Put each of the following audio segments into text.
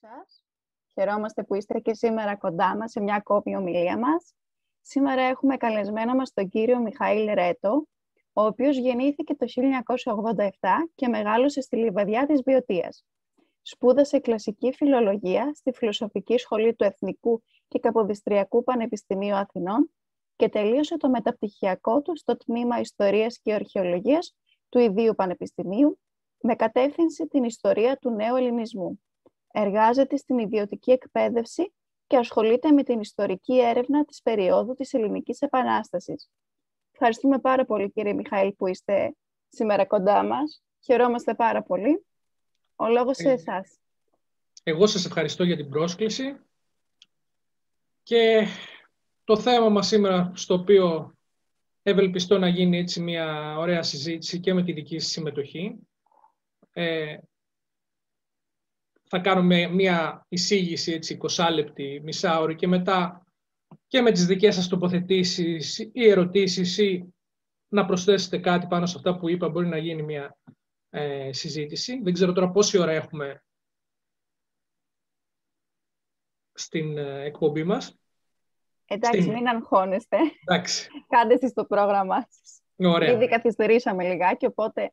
σας. Χαιρόμαστε που είστε και σήμερα κοντά μας σε μια ακόμη ομιλία μας. Σήμερα έχουμε καλεσμένο μας τον κύριο Μιχαήλ Ρέτο, ο οποίος γεννήθηκε το 1987 και μεγάλωσε στη Λιβαδιά της Βιωτίας. Σπούδασε κλασική φιλολογία στη Φιλοσοφική Σχολή του Εθνικού και Καποδιστριακού Πανεπιστημίου Αθηνών και τελείωσε το μεταπτυχιακό του στο τμήμα Ιστορίας και Αρχαιολογίας του Ιδίου Πανεπιστημίου με κατεύθυνση την ιστορία του νέου ελληνισμού. Εργάζεται στην ιδιωτική εκπαίδευση και ασχολείται με την ιστορική έρευνα της περίοδου της Ελληνικής Επανάστασης. Ευχαριστούμε πάρα πολύ κύριε Μιχαήλ που είστε σήμερα κοντά μας. Χαιρόμαστε πάρα πολύ. Ο λόγος σε ε, εσάς. Εγώ σας ευχαριστώ για την πρόσκληση και το θέμα μας σήμερα στο οποίο ευελπιστώ να γίνει έτσι μια ωραία συζήτηση και με τη δική σας συμμετοχή ε, θα κάνουμε μια εισήγηση έτσι 20 λεπτή, μισά ώρα και μετά και με τις δικές σας τοποθετήσεις ή ερωτήσεις ή να προσθέσετε κάτι πάνω σε αυτά που είπα μπορεί να γίνει μια ε, συζήτηση. Δεν ξέρω τώρα πόση ώρα έχουμε στην ε, εκπομπή μας. Εντάξει, στην... μην αγχώνεστε. Εντάξει. Κάντε εσείς το πρόγραμμά σας. Ωραία. Ήδη καθυστερήσαμε λιγάκι, οπότε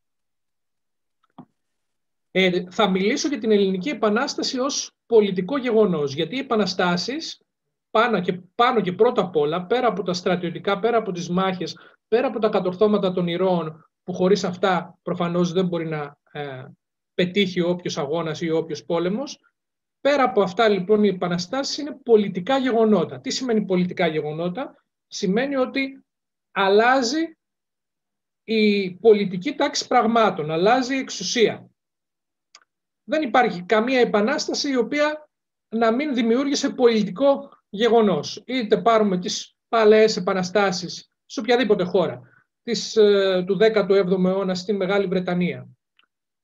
ε, θα μιλήσω για την Ελληνική Επανάσταση ως πολιτικό γεγονός, γιατί οι επαναστάσεις πάνω και, πάνω και πρώτα απ' όλα, πέρα από τα στρατιωτικά, πέρα από τις μάχες, πέρα από τα κατορθώματα των ηρώων, που χωρίς αυτά προφανώς δεν μπορεί να ε, πετύχει όποιος αγώνας ή όποιος πόλεμος, πέρα από αυτά λοιπόν οι επαναστάσεις είναι πολιτικά γεγονότα. Τι σημαίνει πολιτικά γεγονότα; Σημαίνει ότι αλλάζει η πολιτική τάξη πραγμάτων, αλλάζει η εξουσία δεν υπάρχει καμία επανάσταση η οποία να μην δημιούργησε πολιτικό γεγονός. Είτε πάρουμε τις παλαιές επαναστάσεις σε οποιαδήποτε χώρα της, ε, του 17ου αιώνα στη Μεγάλη Βρετανία,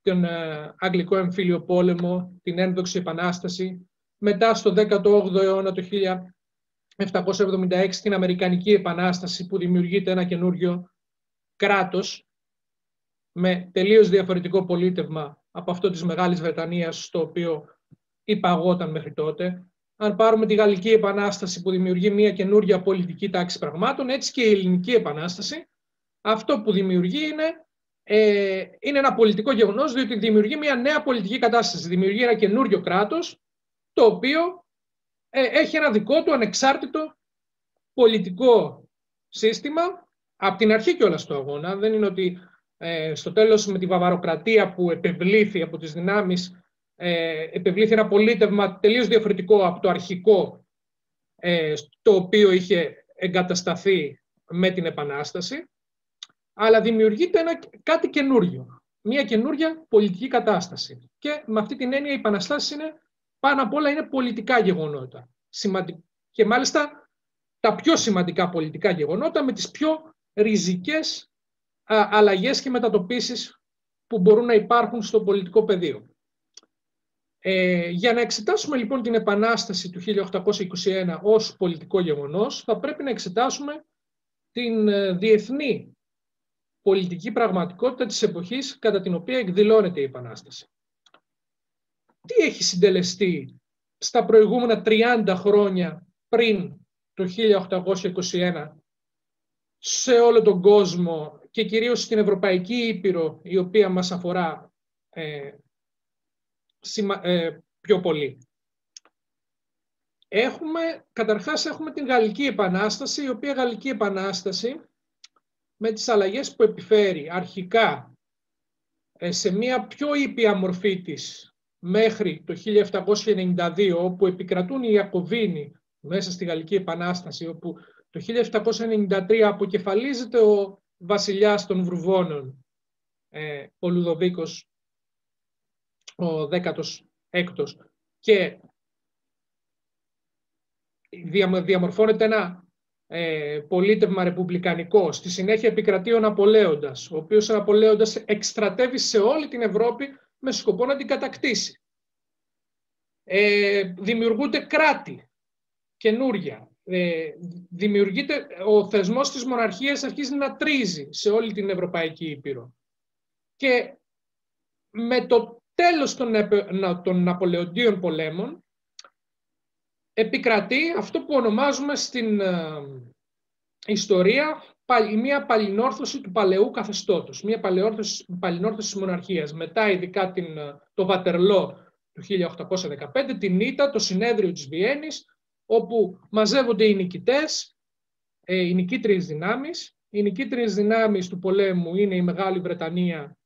τον ε, Αγγλικό Εμφύλιο Πόλεμο, την Ένδοξη Επανάσταση, μετά στο 18ο αιώνα το 1776 την Αμερικανική Επανάσταση που δημιουργείται ένα καινούριο κράτος με τελείως διαφορετικό πολίτευμα από αυτό της Μεγάλης Βρετανίας, το οποίο υπαγόταν μέχρι τότε. Αν πάρουμε τη Γαλλική Επανάσταση που δημιουργεί μια καινούργια πολιτική τάξη πραγμάτων, έτσι και η Ελληνική Επανάσταση, αυτό που δημιουργεί είναι, ε, είναι ένα πολιτικό γεγονός, διότι δημιουργεί μια νέα πολιτική κατάσταση. Δημιουργεί ένα καινούριο κράτος, το οποίο ε, έχει ένα δικό του ανεξάρτητο πολιτικό σύστημα, από την αρχή και όλα στο αγώνα. Δεν είναι ότι ε, στο τέλος με τη βαβαροκρατία που επευλήθη από τις δυνάμεις, ε, επευλήθη ένα πολίτευμα τελείως διαφορετικό από το αρχικό ε, το οποίο είχε εγκατασταθεί με την Επανάσταση, αλλά δημιουργείται ένα, κάτι καινούριο, μια καινούρια πολιτική κατάσταση. Και με αυτή την έννοια οι επαναστάσεις είναι, πάνω απ' όλα είναι πολιτικά γεγονότα. Και μάλιστα τα πιο σημαντικά πολιτικά γεγονότα με τις πιο ριζικές αλλαγές και μετατοπίσεις που μπορούν να υπάρχουν στο πολιτικό πεδίο. Ε, για να εξετάσουμε λοιπόν την Επανάσταση του 1821 ως πολιτικό γεγονός, θα πρέπει να εξετάσουμε την ε, διεθνή πολιτική πραγματικότητα της εποχής κατά την οποία εκδηλώνεται η Επανάσταση. Τι έχει συντελεστεί στα προηγούμενα 30 χρόνια πριν το 1821 σε όλο τον κόσμο και κυρίως στην Ευρωπαϊκή Ήπειρο, η οποία μας αφορά ε, ε, πιο πολύ. Έχουμε, καταρχάς έχουμε την Γαλλική Επανάσταση, η οποία Γαλλική Επανάσταση με τις αλλαγές που επιφέρει αρχικά ε, σε μια πιο ήπια μορφή της μέχρι το 1792, όπου επικρατούν οι Ιακωβίνοι μέσα στη Γαλλική Επανάσταση, όπου το 1793 αποκεφαλίζεται ο βασιλιάς των Βρουβώνων, ε, ο Λουδοβίκος ο 16ος και διαμορφώνεται ένα ε, πολίτευμα ρεπουμπλικανικό. Στη συνέχεια επικρατεί ο Ναπολέοντας, ο οποίος ο Ναπολέοντας εκστρατεύει σε όλη την Ευρώπη με σκοπό να την κατακτήσει. Ε, δημιουργούνται κράτη καινούρια ε, δημιουργείται, ο θεσμός της μοναρχίας αρχίζει να τρίζει σε όλη την Ευρωπαϊκή Ήπειρο. Και με το τέλος των, των Ναπολεοντίων πολέμων επικρατεί αυτό που ονομάζουμε στην ε, ιστορία μια παλινόρθωση του παλαιού καθεστώτος, μια παλινόρθωση, παλινόρθωση της μοναρχίας. Μετά ειδικά την, ε, το Βατερλό του 1815, την Ήττα, το συνέδριο της Βιέννης, όπου μαζεύονται οι νικητές, ε, οι νικήτριες δυνάμεις. Οι νικήτριες δυνάμεις του πολέμου είναι η Μεγάλη Βρετανία,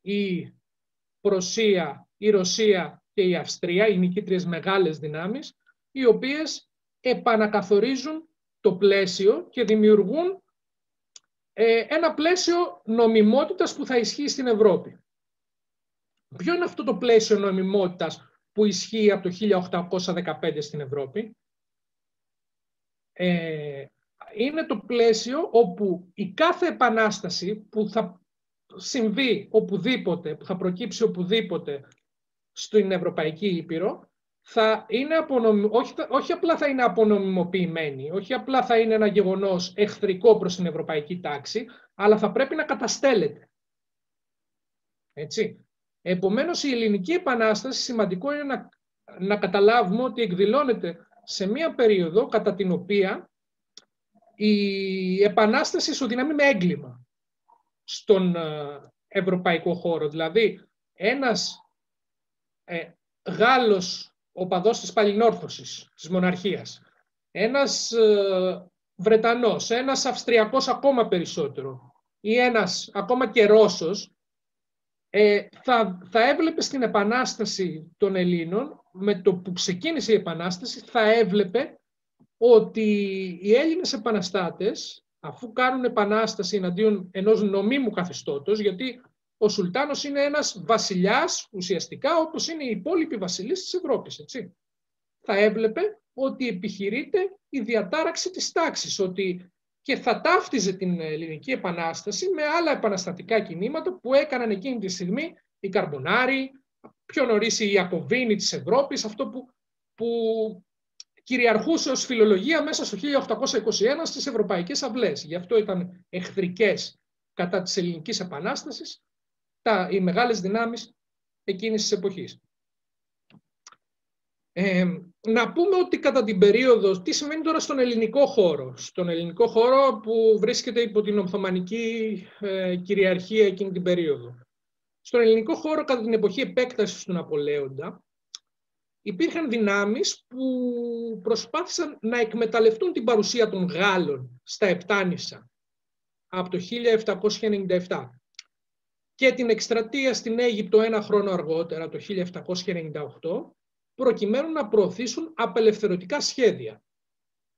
η Προσία, η Ρωσία και η Αυστρία, οι νικήτριες μεγάλες δυνάμεις, οι οποίες επανακαθορίζουν το πλαίσιο και δημιουργούν ε, ένα πλαίσιο νομιμότητας που θα ισχύει στην Ευρώπη. Ποιο είναι αυτό το πλαίσιο νομιμότητας; Που ισχύει από το 1815 στην Ευρώπη. Ε, είναι το πλαίσιο όπου η κάθε επανάσταση που θα συμβεί οπουδήποτε, που θα προκύψει οπουδήποτε στην Ευρωπαϊκή Ήπειρο, θα είναι όχι, όχι απλά θα είναι απονομιμοποιημένη, όχι απλά θα είναι ένα γεγονός εχθρικό προς την ευρωπαϊκή τάξη, αλλά θα πρέπει να καταστέλλεται. Έτσι. Επομένως, η ελληνική επανάσταση σημαντικό είναι να, να καταλάβουμε ότι εκδηλώνεται σε μία περίοδο κατά την οποία η επανάσταση ισοδυναμεί με έγκλημα στον ε, ευρωπαϊκό χώρο. Δηλαδή, ένας ε, Γάλλος οπαδός της παλινόρθωσης, της μοναρχίας, ένας ε, Βρετανός, ένας Αυστριακός ακόμα περισσότερο ή ένας ακόμα και Ρώσος, ε, θα, θα έβλεπε στην επανάσταση των Ελλήνων, με το που ξεκίνησε η Επανάσταση, θα έβλεπε ότι οι Έλληνες επαναστάτες, αφού κάνουν επανάσταση εναντίον ενός νομίμου καθεστώτος, γιατί ο Σουλτάνος είναι ένας βασιλιάς ουσιαστικά όπως είναι οι υπόλοιποι βασιλείς της Ευρώπης. Έτσι. Θα έβλεπε ότι επιχειρείται η διατάραξη της τάξης, ότι και θα ταύτιζε την ελληνική επανάσταση με άλλα επαναστατικά κινήματα που έκαναν εκείνη τη στιγμή οι Καρμπονάροι, πιο νωρίς η Ιακωβίνη της Ευρώπης, αυτό που, που κυριαρχούσε ως φιλολογία μέσα στο 1821 στις Ευρωπαϊκές Αυλές. Γι' αυτό ήταν εχθρικές κατά της ελληνικής επανάστασης τα, οι μεγάλες δυνάμεις εκείνης της εποχής. Ε, να πούμε ότι κατά την περίοδο, τι σημαίνει τώρα στον ελληνικό χώρο, στον ελληνικό χώρο που βρίσκεται υπό την Οθωμανική ε, κυριαρχία εκείνη την περίοδο. Στον ελληνικό χώρο κατά την εποχή επέκτασης του Ναπολέοντα υπήρχαν δυνάμεις που προσπάθησαν να εκμεταλλευτούν την παρουσία των Γάλλων στα Επτάνησα από το 1797 και την εκστρατεία στην Αίγυπτο ένα χρόνο αργότερα, το 1798, προκειμένου να προωθήσουν απελευθερωτικά σχέδια.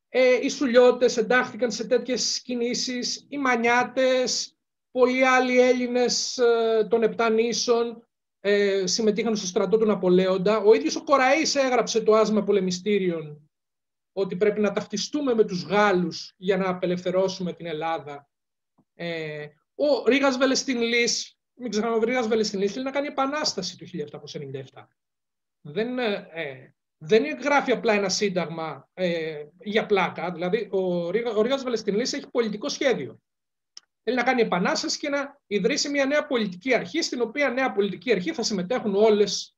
Ε, οι Σουλιώτες εντάχθηκαν σε τέτοιες κινήσεις, οι Μανιάτες, πολλοί άλλοι Έλληνες ε, των Επτανήσων ε, συμμετείχαν στο στρατό του Ναπολέοντα. Ο ίδιος ο Κοραής έγραψε το άσμα πολεμιστήριων ότι πρέπει να ταυτιστούμε με τους Γάλλους για να απελευθερώσουμε την Ελλάδα. Ε, ο Ρίγας Βελεστινλής μην ξεχνάμε, ο Βρύγας Βελεστινής θέλει να κάνει επανάσταση του 1797. Δεν, ε, ε, δεν γράφει απλά ένα σύνταγμα ε, για πλάκα. Δηλαδή, ο, ο Ρίγας Βελεστινής έχει πολιτικό σχέδιο. Θέλει να κάνει επανάσταση και να ιδρύσει μια νέα πολιτική αρχή, στην οποία νέα πολιτική αρχή θα συμμετέχουν όλες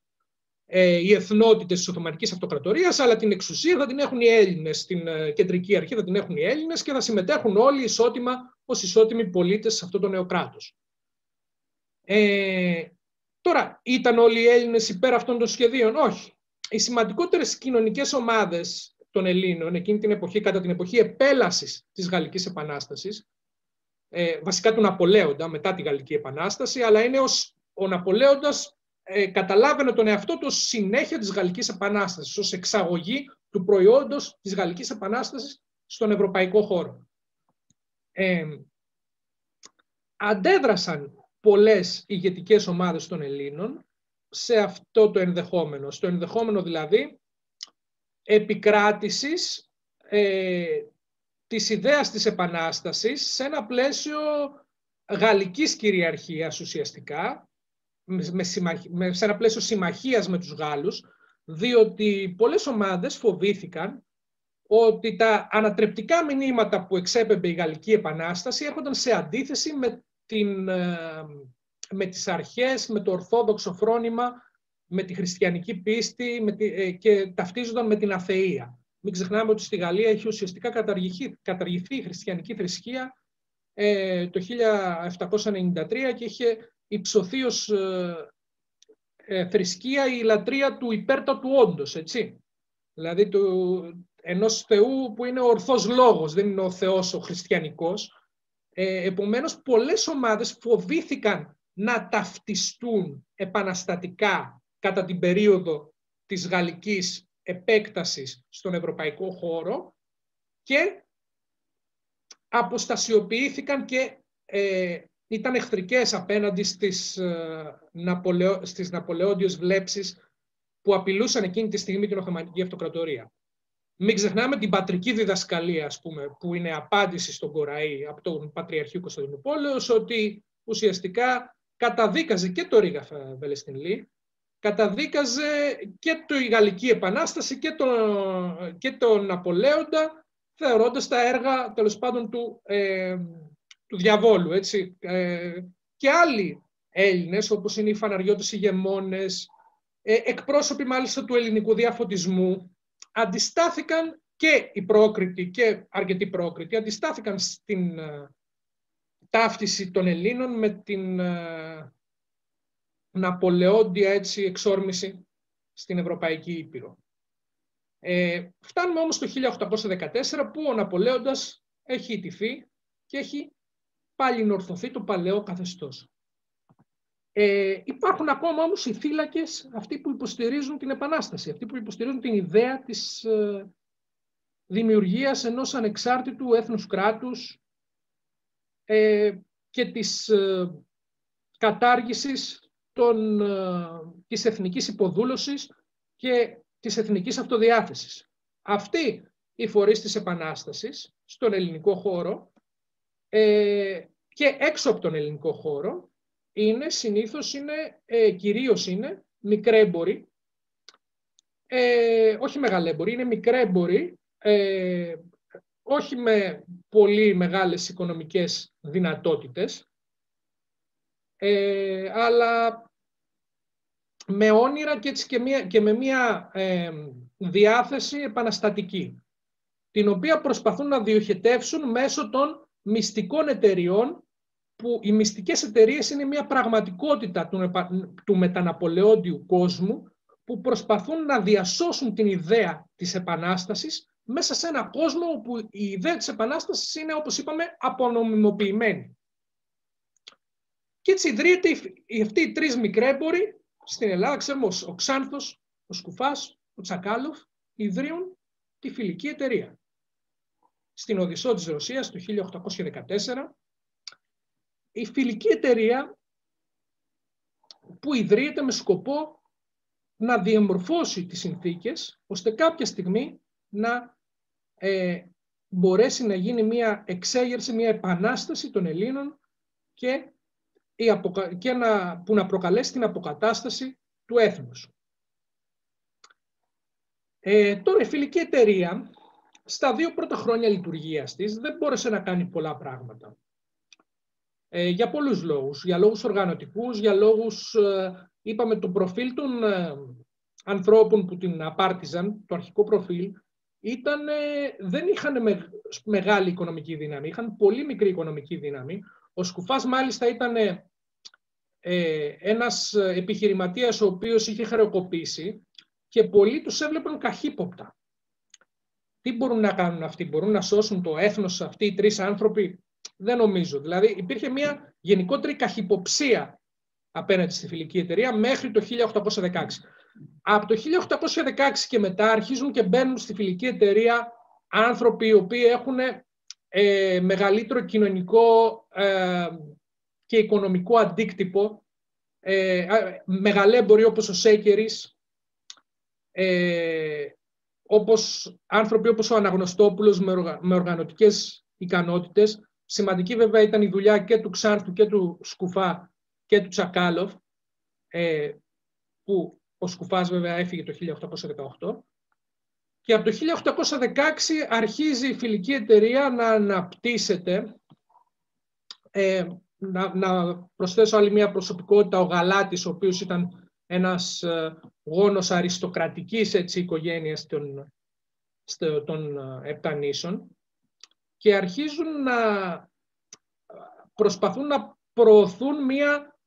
ε, οι εθνότητες της Οθωμανικής Αυτοκρατορίας, αλλά την εξουσία θα την έχουν οι Έλληνες, στην ε, κεντρική αρχή θα την έχουν οι Έλληνες και θα συμμετέχουν όλοι ισότιμα ως ισότιμοι πολίτες σε αυτό το νέο κράτος. Ε, τώρα, ήταν όλοι οι Έλληνες υπέρ αυτών των σχεδίων; Όχι. Οι σημαντικότερες κοινωνικές ομάδες των Ελλήνων εκείνη την εποχή, κατά την εποχή επέλασης της Γαλλικής Επανάστασης, ε, βασικά του Ναπολέοντα μετά τη Γαλλική Επανάσταση, αλλά είναι ως ο Ναπολέοντας ε, καταλάβαινε τον εαυτό του συνέχεια της Γαλλικής Επανάστασης, ως εξαγωγή του προϊόντος της Γαλλικής Επανάστασης στον ευρωπαϊκό χώρο. Ε, αντέδρασαν πολλές ηγετικές ομάδες των Ελλήνων σε αυτό το ενδεχόμενο. Στο ενδεχόμενο δηλαδή επικράτησης ε, της ιδέας της Επανάστασης σε ένα πλαίσιο γαλλικής κυριαρχίας ουσιαστικά, με, σε ένα πλαίσιο συμμαχίας με τους Γάλλους, διότι πολλές ομάδες φοβήθηκαν ότι τα ανατρεπτικά μηνύματα που εξέπεμπε η Γαλλική Επανάσταση έρχονταν σε αντίθεση με την, ε, με τις αρχές, με το ορθόδοξο φρόνημα, με τη χριστιανική πίστη με τη, ε, και ταυτίζονταν με την αθεία. Μην ξεχνάμε ότι στη Γαλλία έχει ουσιαστικά καταργηθεί, καταργηθεί η χριστιανική θρησκεία ε, το 1793 και είχε υψωθεί ως ε, ε, θρησκεία η λατρεία του υπέρτατου όντως, έτσι. Δηλαδή του, ενός Θεού που είναι ο ορθός λόγος, δεν είναι ο Θεός ο χριστιανικός. Ε, επομένως, πολλές ομάδες φοβήθηκαν να ταυτιστούν επαναστατικά κατά την περίοδο της γαλλικής επέκτασης στον ευρωπαϊκό χώρο και αποστασιοποιήθηκαν και ε, ήταν εχθρικές απέναντι στις, ε, Ναπολεό, στις Ναπολεόντιες βλέψεις που απειλούσαν εκείνη τη στιγμή την Οθωμανική Αυτοκρατορία. Μην ξεχνάμε την πατρική διδασκαλία, ας πούμε, που είναι απάντηση στον Κοραή από τον Πατριαρχείο Κωνσταντινούπολεως, ότι ουσιαστικά καταδίκαζε και το Ρίγα Βελεστινλή, καταδίκαζε και το η Γαλλική Επανάσταση και τον, και τον Ναπολέοντα, θεωρώντας τα έργα, τέλος πάντων, του, ε, του διαβόλου. Έτσι. Ε, και άλλοι Έλληνες, όπως είναι οι φαναριώτες ηγεμόνες, ε, εκπρόσωποι μάλιστα του ελληνικού διαφωτισμού, αντιστάθηκαν και οι πρόκριτοι και αρκετοί πρόκριτοι, αντιστάθηκαν στην ε, ταύτιση των Ελλήνων με την ε, Ναπολεόντια έτσι, εξόρμηση στην Ευρωπαϊκή Ήπειρο. Ε, φτάνουμε όμως το 1814 που ο Ναπολέοντας έχει ιτηθεί και έχει πάλι νορθωθεί το παλαιό καθεστώς. Ε, υπάρχουν ακόμα όμως οι θύλακες αυτοί που υποστηρίζουν την Επανάσταση, αυτοί που υποστηρίζουν την ιδέα της ε, δημιουργίας ενός ανεξάρτητου έθνους κράτους ε, και της ε, κατάργησης των, ε, της εθνικής υποδούλωσης και της εθνικής αυτοδιάθεσης. Αυτοί οι φορείς της Επανάστασης στον ελληνικό χώρο ε, και έξω από τον ελληνικό χώρο είναι συνήθως, είναι, ε, κυρίως είναι μικρέμποροι, ε, όχι μεγαλέμποροι, είναι μικρέμποροι, ε, όχι με πολύ μεγάλες οικονομικές δυνατότητες, ε, αλλά με όνειρα και, και, μια, και με μια ε, διάθεση επαναστατική, την οποία προσπαθούν να διοχετεύσουν μέσω των μυστικών εταιριών που οι μυστικές εταιρείες είναι μια πραγματικότητα του, του μεταναπολεόντιου κόσμου που προσπαθούν να διασώσουν την ιδέα της Επανάστασης μέσα σε ένα κόσμο όπου η ιδέα της Επανάστασης είναι, όπως είπαμε, απονομιμοποιημένη. Και έτσι ιδρύεται αυτοί οι τρεις μικρέμποροι στην Ελλάδα, ξέρουμε ο Ξάνθος, ο Σκουφάς, ο Τσακάλοφ, ιδρύουν τη φιλική εταιρεία. Στην Οδυσσό της Ρωσίας το 1814 η φιλική εταιρεία που ιδρύεται με σκοπό να διαμορφώσει τις συνθήκες ώστε κάποια στιγμή να ε, μπορέσει να γίνει μια εξέγερση, μια επανάσταση των Ελλήνων και, η και να, που να προκαλέσει την αποκατάσταση του έθνους. Ε, τώρα η φιλική εταιρεία στα δύο πρώτα χρόνια λειτουργίας της δεν μπόρεσε να κάνει πολλά πράγματα. Ε, για πολλούς λόγους. Για λόγους οργανωτικούς, για λόγους, ε, είπαμε, το προφίλ των ε, ανθρώπων που την απάρτιζαν, το αρχικό προφίλ, ήταν, δεν είχαν μεγάλη οικονομική δύναμη, είχαν πολύ μικρή οικονομική δύναμη. Ο Σκουφάς μάλιστα ήταν ένας επιχειρηματίας ο οποίος είχε χρεοκοπήσει και πολλοί τους έβλεπαν καχύποπτα. Τι μπορούν να κάνουν αυτοί, μπορούν να σώσουν το έθνος αυτοί οι τρεις άνθρωποι; Δεν νομίζω. Δηλαδή υπήρχε μια γενικότερη καχυποψία απέναντι στη φιλική εταιρεία μέχρι το 1816. Από το 1816 και μετά αρχίζουν και μπαίνουν στη φιλική εταιρεία άνθρωποι οι οποίοι έχουν ε, μεγαλύτερο κοινωνικό ε, και οικονομικό αντίκτυπο, ε, μεγαλέμποροι όπως ο Σέκερης, ε, όπως, άνθρωποι όπως ο Αναγνωστόπουλος με, με οργανωτικές ικανότητες, Σημαντική βέβαια ήταν η δουλειά και του Ξάρτου και του Σκουφά και του Τσακάλοφ, ε, που ο Σκουφάς βέβαια έφυγε το 1818. Και από το 1816 αρχίζει η φιλική εταιρεία να αναπτύσσεται. Ε, να, να προσθέσω άλλη μια προσωπικότητα, ο Γαλάτης, ο οποίος ήταν ένας ε, γόνος αριστοκρατικής έτσι, οικογένειας των, των ε, Επτανήσων και αρχίζουν να προσπαθούν να προωθούν μια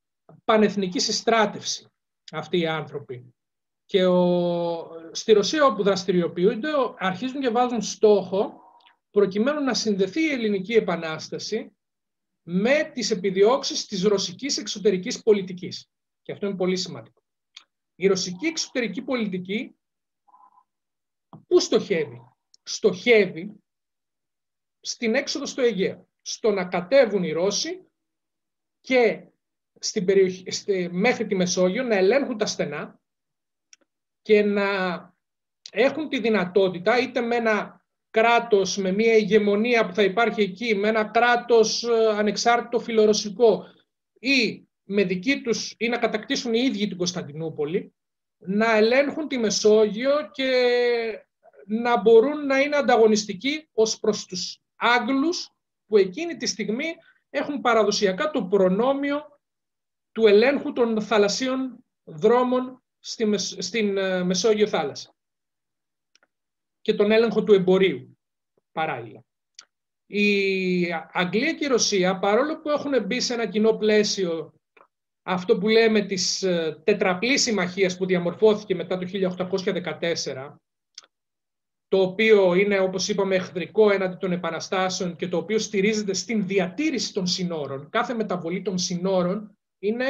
πανεθνική συστράτευση αυτοί οι άνθρωποι. Και ο, στη Ρωσία όπου δραστηριοποιούνται αρχίζουν και βάζουν στόχο προκειμένου να συνδεθεί η ελληνική επανάσταση με τις επιδιώξεις της ρωσικής εξωτερικής πολιτικής. Και αυτό είναι πολύ σημαντικό. Η ρωσική εξωτερική πολιτική πού στοχεύει; Στοχεύει στην έξοδο στο Αιγαίο. Στο να κατέβουν οι Ρώσοι και στην περιοχή, μέχρι τη Μεσόγειο να ελέγχουν τα στενά και να έχουν τη δυνατότητα είτε με ένα κράτος, με μια ηγεμονία που θα υπάρχει εκεί, με ένα κράτος ε, ανεξάρτητο φιλορωσικό ή με δική τους ή να κατακτήσουν οι ίδιοι την Κωνσταντινούπολη, να ελέγχουν τη Μεσόγειο και να μπορούν να είναι ανταγωνιστικοί ως προς τους Άγγλους που εκείνη τη στιγμή έχουν παραδοσιακά το προνόμιο του ελέγχου των θαλασσίων δρόμων στην ε, Μεσόγειο θάλασσα και τον έλεγχο του εμπορίου παράλληλα. Η Αγγλία και η Ρωσία, παρόλο που έχουν μπει σε ένα κοινό πλαίσιο αυτό που λέμε της ε, τετραπλής συμμαχίας που διαμορφώθηκε μετά το 1814, το οποίο είναι, όπως είπαμε, εχθρικό έναντι των επαναστάσεων και το οποίο στηρίζεται στην διατήρηση των συνόρων. Κάθε μεταβολή των συνόρων είναι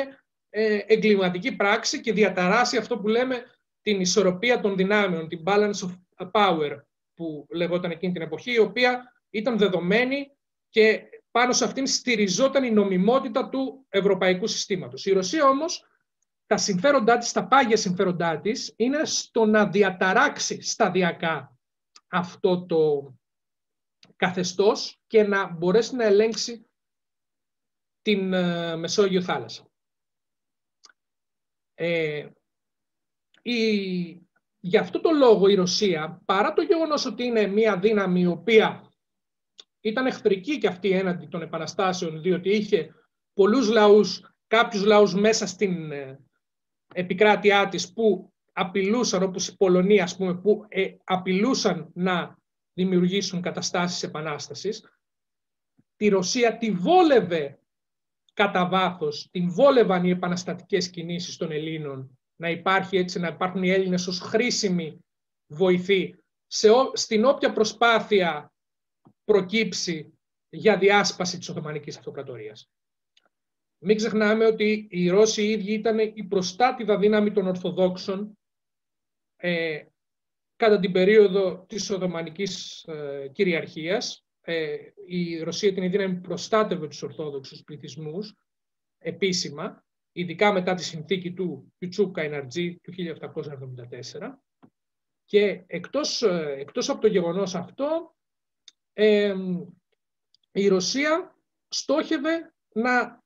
ε, εγκληματική πράξη και διαταράσει αυτό που λέμε την ισορροπία των δυνάμεων, την balance of power που λεγόταν εκείνη την εποχή, η οποία ήταν δεδομένη και πάνω σε αυτήν στηριζόταν η νομιμότητα του ευρωπαϊκού συστήματος. Η Ρωσία όμως, τα συμφέροντά της, τα πάγια συμφέροντά της, είναι στο να διαταράξει σταδιακά αυτό το καθεστώς και να μπορέσει να ελέγξει την ε, Μεσόγειο θάλασσα. Ε, η, Γι' αυτό το λόγο η Ρωσία, παρά το γεγονός ότι είναι μια δύναμη η οποία ήταν εχθρική και αυτή έναντι των επαναστάσεων, διότι είχε πολλούς λαούς, κάποιους λαούς μέσα στην ε, επικράτειά της που απειλούσαν, όπως η Πολωνία, ας πούμε, που ε, απειλούσαν να δημιουργήσουν καταστάσεις επανάστασης, τη Ρωσία τη βόλευε κατά βάθος, την βόλευαν οι επαναστατικές κινήσεις των Ελλήνων να υπάρχει έτσι, να υπάρχουν οι Έλληνες ως χρήσιμη βοηθή σε, στην όποια προσπάθεια προκύψει για διάσπαση της Οθωμανικής Αυτοκρατορίας. Μην ξεχνάμε ότι οι Ρώσοι οι ίδιοι ήταν η προστάτηδα δύναμη των Ορθοδόξων ε, κατά την περίοδο της Οθωμανικής ε, κυριαρχίας. Ε, η Ρωσία την δύναμη που προστάτευε τους Ορθόδοξους πληθυσμούς επίσημα ειδικά μετά τη συνθήκη του Πιουτσούκ Καϊναρτζή του 1774. Και εκτός, ε, εκτός από το γεγονός αυτό, η Ρωσία στόχευε να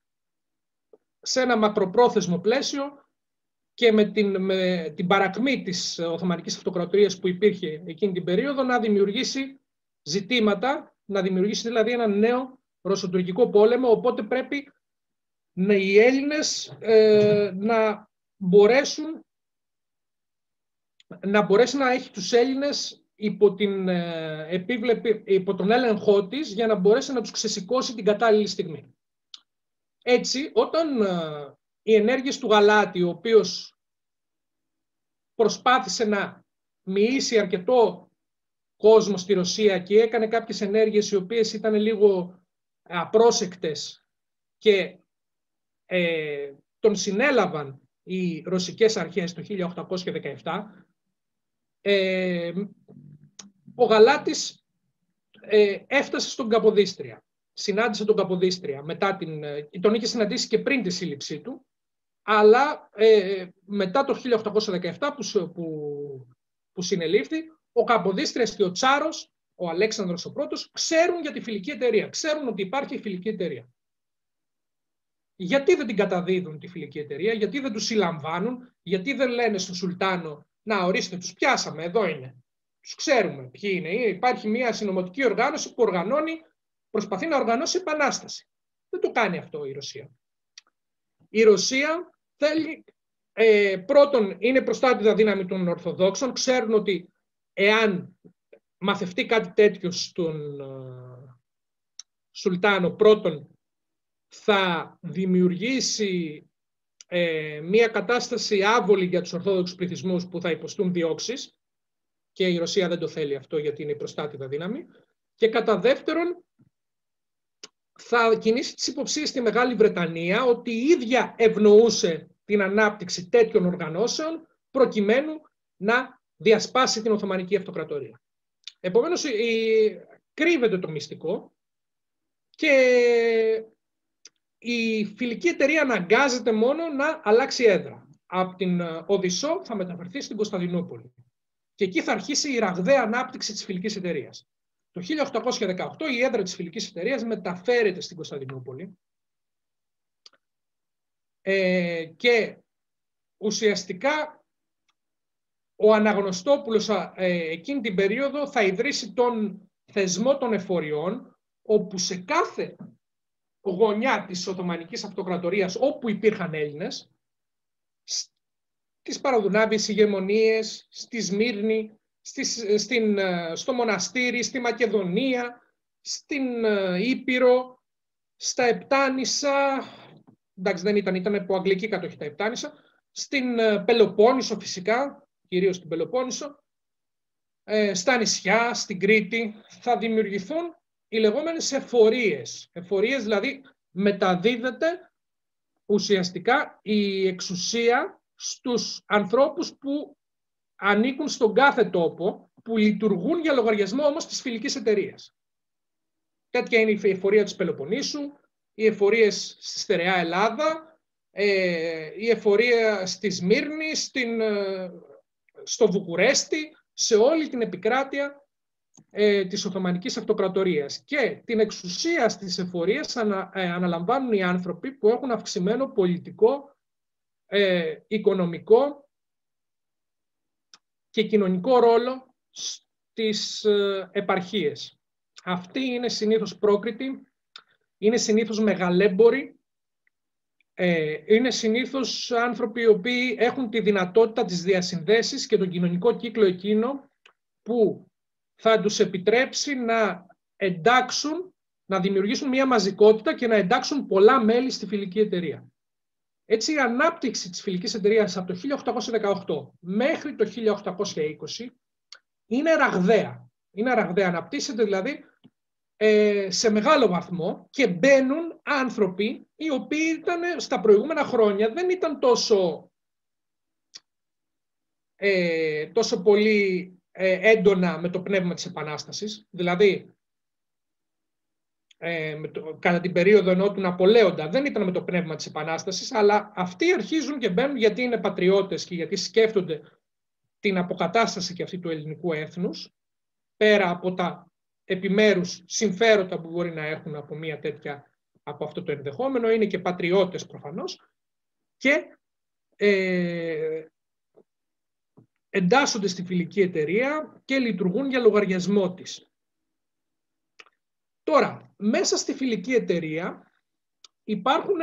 σε ένα μακροπρόθεσμο πλαίσιο και με την, με την παρακμή της Οθωμανικής Αυτοκρατορίας που υπήρχε εκείνη την περίοδο να δημιουργήσει ζητήματα, να δημιουργήσει δηλαδή ένα νέο ρωσοτουρκικό πόλεμο, οπότε πρέπει να οι Έλληνες ε, να μπορέσουν να μπορέσει να έχει τους Έλληνες υπό, την, ε, επίβλεπη, υπό τον έλεγχό της για να μπορέσει να τους ξεσηκώσει την κατάλληλη στιγμή. Έτσι, όταν ε, οι ενέργειες του Γαλάτη, ο οποίος προσπάθησε να μοιήσει αρκετό κόσμο στη Ρωσία και έκανε κάποιες ενέργειες οι οποίες ήταν λίγο απρόσεκτες και ε, τον συνέλαβαν οι ρωσικές αρχές το 1817, ε, ο Γαλάτης ε, έφτασε στον Καποδίστρια. Συνάντησε τον Καποδίστρια. Μετά την, ε, τον είχε συναντήσει και πριν τη σύλληψή του, αλλά ε, μετά το 1817 που, που, που συνελήφθη, ο Καποδίστριας και ο Τσάρος, ο Αλέξανδρος ο πρώτος, ξέρουν για τη φιλική εταιρεία. Ξέρουν ότι υπάρχει η φιλική εταιρεία. Γιατί δεν την καταδίδουν τη φιλική εταιρεία, γιατί δεν τους συλλαμβάνουν, γιατί δεν λένε στον Σουλτάνο να ορίστε τους πιάσαμε, εδώ είναι. Τους ξέρουμε ποιοι είναι. Υπάρχει μια συνωμοτική οργάνωση που οργανώνει, προσπαθεί να οργανώσει επανάσταση. Δεν το κάνει αυτό η Ρωσία. Η Ρωσία θέλει, ε, πρώτον, είναι προστάτητα δύναμη των Ορθοδόξων. Ξέρουν ότι εάν μαθευτεί κάτι τέτοιο στον ε, Σουλτάνο, πρώτον, θα δημιουργήσει ε, μια κατάσταση άβολη για τους Ορθόδοξους πληθυσμούς που θα υποστούν διώξεις και η Ρωσία δεν το θέλει αυτό γιατί είναι η προστάτητα δύναμη. Και κατά δεύτερον, θα κινήσει τις υποψίες στη Μεγάλη Βρετανία ότι η ίδια ευνοούσε την ανάπτυξη τέτοιων οργανώσεων προκειμένου να διασπάσει την Οθωμανική Αυτοκρατορία. Επομένως, κρύβεται το μυστικό και η φιλική εταιρεία αναγκάζεται μόνο να αλλάξει έδρα. Από την ε, Οδυσσό θα μεταφερθεί στην Κωνσταντινούπολη. Και εκεί θα αρχίσει η ραγδαία ανάπτυξη της φιλικής εταιρείας. Το 1818 η έδρα της φιλικής εταιρείας μεταφέρεται στην Κωνσταντινούπολη. Ε, και ουσιαστικά ο Αναγνωστόπουλος ε, εκείνη την περίοδο θα ιδρύσει τον θεσμό των εφοριών όπου σε κάθε γωνιά της Οθωμανικής Αυτοκρατορίας όπου υπήρχαν Έλληνες στις Παραδουνάβιες ηγεμονίες, στη Σμύρνη, στην, ε, στο μοναστήρι, στη Μακεδονία, στην ε, Ήπειρο, στα Επτάνησα, εντάξει δεν ήταν, ήταν από αγγλική κατοχή τα Επτάνησα, στην ε, Πελοπόννησο φυσικά, κυρίως στην Πελοπόννησο, στα νησιά, στην Κρήτη, θα δημιουργηθούν οι λεγόμενες εφορίες. Εφορίες δηλαδή μεταδίδεται ουσιαστικά η εξουσία στους ανθρώπους που ανήκουν στον κάθε τόπο, που λειτουργούν για λογαριασμό όμως της φιλικής εταιρείας. Τέτοια είναι η εφορία της Πελοποννήσου, οι εφορίες στη Στερεά Ελλάδα, ε, η εφορία στη Σμύρνη, στην, ε, στο Βουκουρέστι, σε όλη την επικράτεια ε, της Οθωμανικής Αυτοκρατορίας. Και την εξουσία στις εφορίες ανα, ε, αναλαμβάνουν οι άνθρωποι που έχουν αυξημένο πολιτικό, ε, οικονομικό και κοινωνικό ρόλο στις ε, επαρχίες. Αυτοί είναι συνήθως πρόκριτοι, είναι συνήθως μεγαλέμποροι, ε, είναι συνήθως άνθρωποι οι οποίοι έχουν τη δυνατότητα της διασυνδέσεις και τον κοινωνικό κύκλο εκείνο που θα τους επιτρέψει να εντάξουν, να δημιουργήσουν μια μαζικότητα και να εντάξουν πολλά μέλη στη φιλική εταιρεία. Έτσι, η ανάπτυξη της φιλικής εταιρείας από το 1818 μέχρι το 1820 είναι ραγδαία. Είναι ραγδαία. Αναπτύσσεται δηλαδή ε, σε μεγάλο βαθμό και μπαίνουν άνθρωποι οι οποίοι ήταν στα προηγούμενα χρόνια δεν ήταν τόσο, ε, τόσο πολύ ε, έντονα με το πνεύμα της Επανάστασης. Δηλαδή, ε, με το, κατά την περίοδο ενώ του Ναπολέοντα. Δεν ήταν με το πνεύμα της Επανάστασης, αλλά αυτοί αρχίζουν και μπαίνουν γιατί είναι πατριώτες και γιατί σκέφτονται την αποκατάσταση και αυτή του ελληνικού έθνους, πέρα από τα επιμέρους συμφέροντα που μπορεί να έχουν από μια τέτοια από αυτό το ενδεχόμενο, είναι και πατριώτες προφανώς, και ε, εντάσσονται στη φιλική εταιρεία και λειτουργούν για λογαριασμό της. Τώρα, μέσα στη φιλική εταιρεία υπάρχουν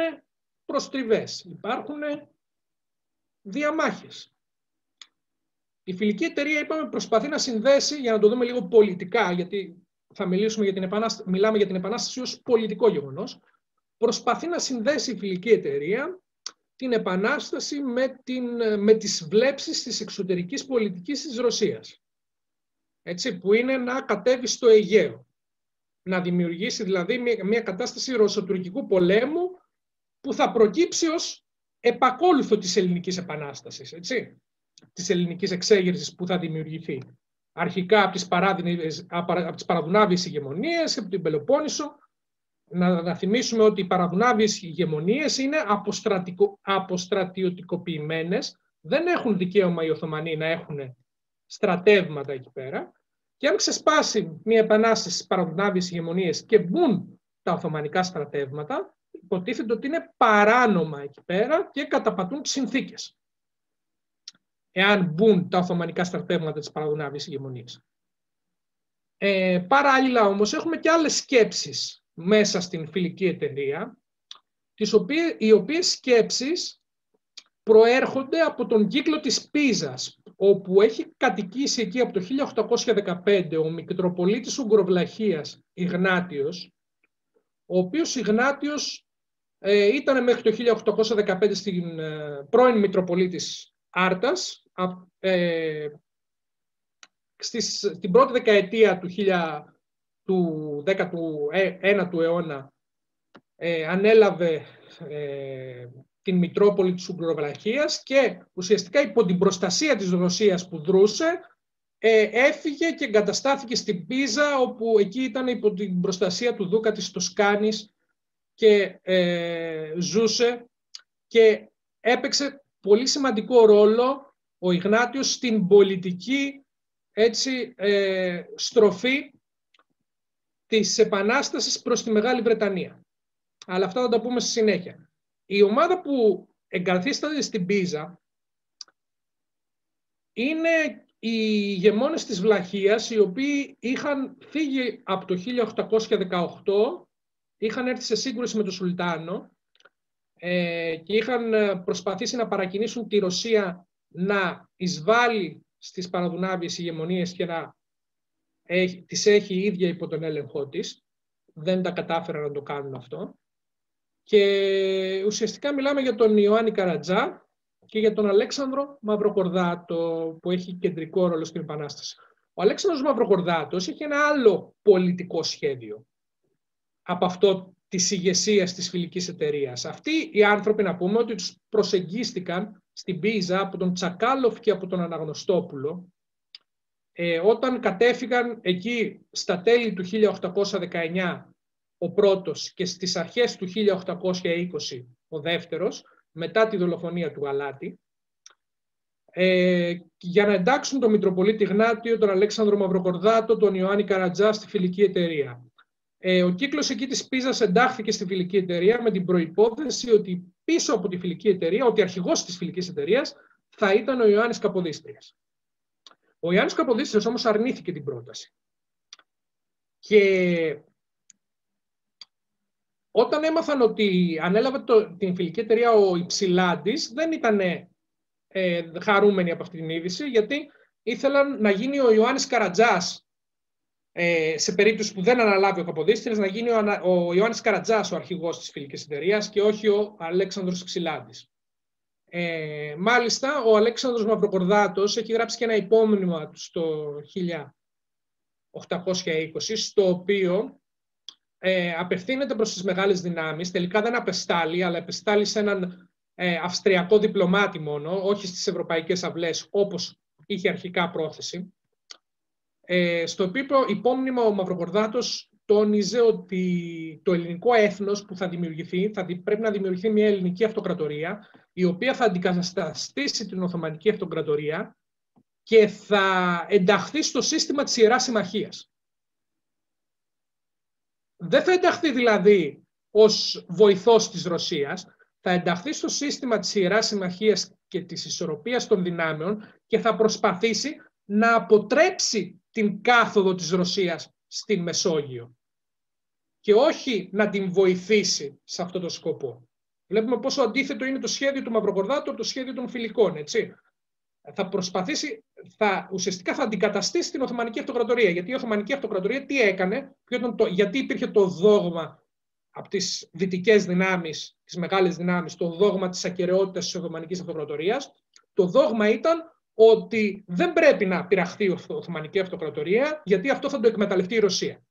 προστριβές, υπάρχουν διαμάχες. Η φιλική εταιρεία, είπαμε, προσπαθεί να συνδέσει, για να το δούμε λίγο πολιτικά, γιατί θα μιλήσουμε για την επανάσταση, μιλάμε για την επανάσταση ως πολιτικό γεγονός, προσπαθεί να συνδέσει η φιλική εταιρεία την επανάσταση με, την, με τις βλέψεις της εξωτερικής πολιτικής της Ρωσίας. Έτσι, που είναι να κατέβει στο Αιγαίο. Να δημιουργήσει δηλαδή μια, μια κατάσταση ρωσοτουρκικού πολέμου που θα προκύψει ως επακόλουθο της ελληνικής επανάστασης, έτσι, της ελληνικής εξέγερσης που θα δημιουργηθεί. Αρχικά από τις, από τις παραδουνάβιες ηγεμονίες, από την Πελοπόννησο, να, να θυμίσουμε ότι οι παραδουνάβιες ηγεμονίες είναι αποστρατιωτικοποιημένες, δεν έχουν δικαίωμα οι Οθωμανοί να έχουν στρατεύματα εκεί πέρα και αν ξεσπάσει μια επανάσταση στις παραδουνάβιες ηγεμονίες και μπουν τα Οθωμανικά στρατεύματα, υποτίθεται ότι είναι παράνομα εκεί πέρα και καταπατούν τις συνθήκες. Εάν μπουν τα Οθωμανικά στρατεύματα της παραδουνάβιες ηγεμονίας. Ε, παράλληλα όμως έχουμε και άλλες σκέψεις μέσα στην φιλική εταιρεία, τις οποίες, οι οποίες σκέψεις προέρχονται από τον κύκλο της Πίζας, όπου έχει κατοικήσει εκεί από το 1815 ο Μητροπολίτης Ουγγροβλαχίας Ιγνάτιος, ο οποίος Ιγνάτιος ε, ήταν μέχρι το 1815 στην ε, πρώην Μητροπολίτης Άρτας, ε, στις, στην πρώτη δεκαετία του, 1000, του 19ου αιώνα ε, ανέλαβε ε, την Μητρόπολη της Ουγγροβλαχίας και ουσιαστικά υπό την προστασία της Ρωσίας που δρούσε ε, έφυγε και εγκαταστάθηκε στην Πίζα όπου εκεί ήταν υπό την προστασία του Δούκα της Τοσκάνης και ε, ζούσε και έπαιξε πολύ σημαντικό ρόλο ο Ιγνάτιος στην πολιτική έτσι, ε, στροφή της Επανάστασης προς τη Μεγάλη Βρετανία. Αλλά αυτά θα τα πούμε στη συνέχεια. Η ομάδα που εγκαθίσταται στην Πίζα είναι οι ηγεμόνες της Βλαχίας, οι οποίοι είχαν φύγει από το 1818, είχαν έρθει σε σύγκρουση με τον Σουλτάνο ε, και είχαν προσπαθήσει να παρακινήσουν τη Ρωσία να εισβάλλει στις παραδουνάβιες ηγεμονίες και να έχει, τις έχει η ίδια υπό τον έλεγχό της. Δεν τα κατάφεραν να το κάνουν αυτό. Και ουσιαστικά μιλάμε για τον Ιωάννη Καρατζά και για τον Αλέξανδρο Μαυροκορδάτο που έχει κεντρικό ρόλο στην Επανάσταση. Ο Αλέξανδρος Μαυροκορδάτος έχει ένα άλλο πολιτικό σχέδιο από αυτό της ηγεσίας της φιλικής εταιρείας. Αυτοί οι άνθρωποι να πούμε ότι τους προσεγγίστηκαν στην Πίζα από τον Τσακάλοφ και από τον Αναγνωστόπουλο ε, όταν κατέφυγαν εκεί στα τέλη του 1819 ο πρώτος και στις αρχές του 1820 ο δεύτερος, μετά τη δολοφονία του Γαλάτη, ε, για να εντάξουν τον Μητροπολίτη Γνάτιο, τον Αλέξανδρο Μαυροκορδάτο, τον Ιωάννη Καρατζά στη φιλική εταιρεία. Ε, ο κύκλος εκεί της Πίζας εντάχθηκε στη φιλική εταιρεία με την προϋπόθεση ότι πίσω από τη φιλική εταιρεία, ότι αρχηγός της φιλικής εταιρείας θα ήταν ο Ιωάννης Καποδίστριας. Ο Ιωάννης Καποδίστριας όμως αρνήθηκε την πρόταση. Και όταν έμαθαν ότι ανέλαβε το, την φιλική εταιρεία ο Υψηλάντης, δεν ήταν ε, χαρούμενοι από αυτή την είδηση, γιατί ήθελαν να γίνει ο Ιωάννης Καρατζάς, ε, σε περίπτωση που δεν αναλάβει ο Καποδίστρης, να γίνει ο, ο Ιωάννης Καρατζάς ο αρχηγός της φιλικής εταιρείας και όχι ο Αλέξανδρος Υψηλάντης. Ε, μάλιστα, ο Αλέξανδρος Μαυροκορδάτος έχει γράψει και ένα υπόμνημα στο 1820, στο οποίο ε, απευθύνεται προς τις μεγάλες δυνάμεις. Τελικά δεν απεστάλλει, αλλά απεστάλλει σε έναν ε, αυστριακό διπλωμάτη μόνο, όχι στις ευρωπαϊκές αυλές, όπως είχε αρχικά πρόθεση. Ε, στο οποίο υπόμνημα ο Μαυροκορδάτος τόνιζε ότι το ελληνικό έθνος που θα δημιουργηθεί, θα πρέπει να δημιουργηθεί μια ελληνική αυτοκρατορία, η οποία θα αντικαταστήσει την Οθωμανική Αυτοκρατορία και θα ενταχθεί στο σύστημα της Ιεράς Συμμαχίας. Δεν θα ενταχθεί δηλαδή ως βοηθός της Ρωσίας, θα ενταχθεί στο σύστημα της Ιεράς Συμμαχίας και της ισορροπίας των δυνάμεων και θα προσπαθήσει να αποτρέψει την κάθοδο της Ρωσίας στην Μεσόγειο και όχι να την βοηθήσει σε αυτό το σκοπό. Βλέπουμε πόσο αντίθετο είναι το σχέδιο του Μαυροκορδάτου από το σχέδιο των φιλικών. Έτσι. Θα προσπαθήσει, θα, ουσιαστικά θα αντικαταστήσει την Οθωμανική Αυτοκρατορία. Γιατί η Οθωμανική Αυτοκρατορία τι έκανε, το, γιατί υπήρχε το δόγμα από τις δυτικές δυνάμεις, τις μεγάλες δυνάμεις, το δόγμα της ακαιρεότητας της Οθωμανικής Αυτοκρατορίας. Το δόγμα ήταν ότι δεν πρέπει να πειραχθεί η Οθωμανική Αυτοκρατορία, γιατί αυτό θα το εκμεταλλευτεί η Ρωσία.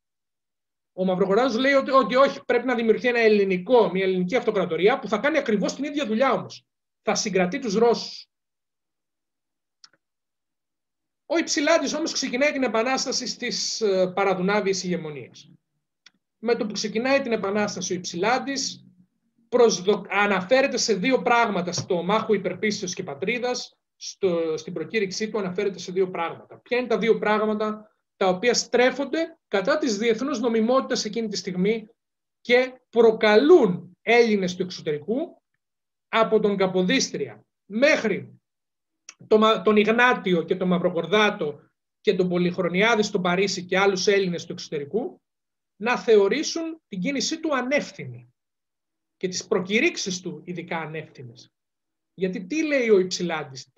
Ο Μαυρογοράδο λέει ότι, ότι όχι, πρέπει να δημιουργηθεί ένα ελληνικό, μια ελληνική αυτοκρατορία που θα κάνει ακριβώς την ίδια δουλειά όμως. Θα συγκρατεί τους Ρώσους. Ο Υψηλάντης όμως ξεκινάει την επανάσταση στις ε, παραδουνάβιες ηγεμονίες. Με το που ξεκινάει την επανάσταση ο Υψηλάντης προσδο... αναφέρεται σε δύο πράγματα στο μάχο υπερπίστεως και πατρίδας, στο... στην προκήρυξή του αναφέρεται σε δύο πράγματα. Ποια είναι τα δύο πράγματα τα οποία στρέφονται κατά της διεθνούς νομιμότητας εκείνη τη στιγμή και προκαλούν Έλληνες του εξωτερικού από τον Καποδίστρια μέχρι τον Ιγνάτιο και τον Μαυροκορδάτο και τον Πολυχρονιάδη στο Παρίσι και άλλους Έλληνες του εξωτερικού να θεωρήσουν την κίνησή του ανεύθυνη και τις προκηρύξεις του ειδικά ανεύθυνες. Γιατί τι λέει ο Υψηλάντης;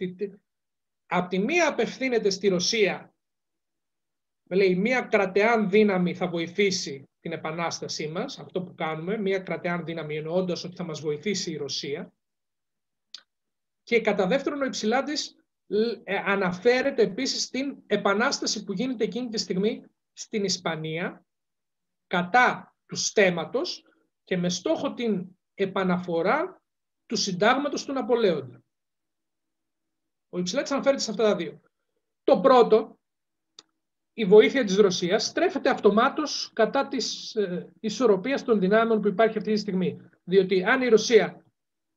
Απ' τη μία απευθύνεται στη Ρωσία, λέει μία κρατεάν δύναμη θα βοηθήσει την επανάστασή μας, αυτό που κάνουμε, μία κρατεάν δύναμη εννοώντας ότι θα μας βοηθήσει η Ρωσία. Και κατά δεύτερον ο Υψηλάντης ε, αναφέρεται επίσης στην επανάσταση που γίνεται εκείνη τη στιγμή στην Ισπανία κατά του στέματος και με στόχο την επαναφορά του συντάγματος του Ναπολέοντα. Ο Υψηλάτης αναφέρεται σε αυτά τα δύο. Το πρώτο, η βοήθεια της Ρωσίας, στρέφεται αυτομάτως κατά της ε, ισορροπίας των δυνάμεων που υπάρχει αυτή τη στιγμή. Διότι αν η Ρωσία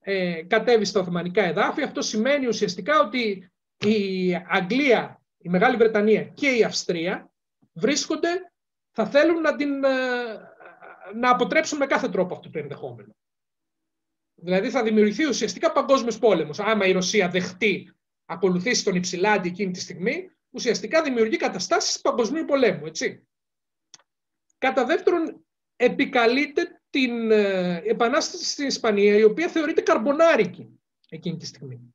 ε, κατέβει στα Οθωμανικά εδάφη, αυτό σημαίνει ουσιαστικά ότι η Αγγλία, η Μεγάλη Βρετανία και η Αυστρία βρίσκονται, θα θέλουν να, την, ε, να αποτρέψουν με κάθε τρόπο αυτό το ενδεχόμενο. Δηλαδή θα δημιουργηθεί ουσιαστικά παγκόσμιος πόλεμος. Άμα η Ρωσία δεχτεί, ακολουθήσει τον Υψηλάντη εκείνη τη στιγμή, ουσιαστικά δημιουργεί καταστάσεις παγκοσμίου πολέμου. Έτσι. Κατά δεύτερον, επικαλείται την ε, επανάσταση στην Ισπανία, η οποία θεωρείται καρμπονάρικη εκείνη τη στιγμή.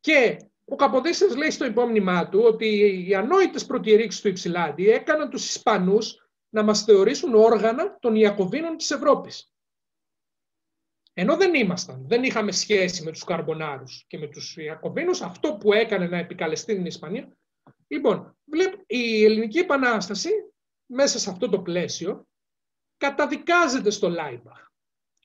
Και ο Καποδίστρας λέει στο υπόμνημά του ότι οι ανόητες προκηρύξεις του Υψηλάντη έκαναν τους Ισπανούς να μας θεωρήσουν όργανα των Ιακωβίνων της Ευρώπης. Ενώ δεν ήμασταν, δεν είχαμε σχέση με τους Καρμπονάρους και με τους Ιακωβίνους, αυτό που έκανε να επικαλεστεί την Ισπανία. Λοιπόν, η Ελληνική Επανάσταση μέσα σε αυτό το πλαίσιο καταδικάζεται στο Λάιμπαχ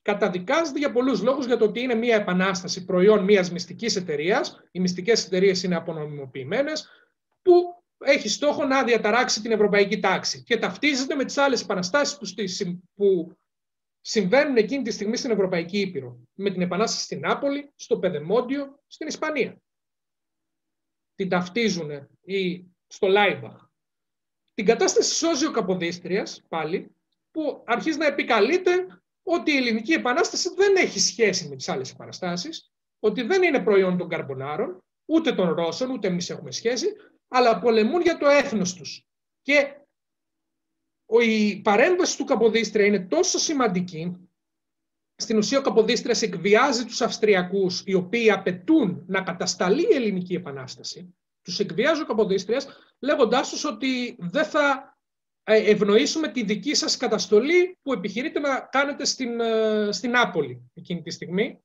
καταδικάζεται για πολλούς λόγους για το ότι είναι μια επανάσταση προϊόν μιας μυστικής εταιρείας. Οι μυστικές εταιρείες είναι απονομιμοποιημένες που έχει στόχο να διαταράξει την ευρωπαϊκή τάξη και ταυτίζεται με τις άλλες επαναστάσεις που συμβαίνουν εκείνη τη στιγμή στην Ευρωπαϊκή Ήπειρο. Με την επανάσταση στην Νάπολη, στο Πεδεμόντιο, στην Ισπανία. Την ταυτίζουν ή στο Λάιμπαχ. Την κατάσταση σώζει ο Καποδίστριας, πάλι, που αρχίζει να επικαλείται ότι η Ελληνική Επανάσταση δεν έχει σχέση με τις άλλες επαναστάσεις, ότι δεν είναι προϊόν των Καρμπονάρων, ούτε των Ρώσων, ούτε εμείς έχουμε σχέση, αλλά πολεμούν για το έθνος τους. Και η παρέμβαση του Καποδίστρια είναι τόσο σημαντική, στην ουσία ο Καποδίστριας εκβιάζει τους Αυστριακούς, οι οποίοι απαιτούν να κατασταλεί η Ελληνική Επανάσταση, τους εκβιάζει ο Καποδίστριας, λέγοντάς τους ότι δεν θα ε, ευνοήσουμε τη δική σας καταστολή που επιχειρείτε να κάνετε στην, ε, στην Νάπολη εκείνη τη στιγμή.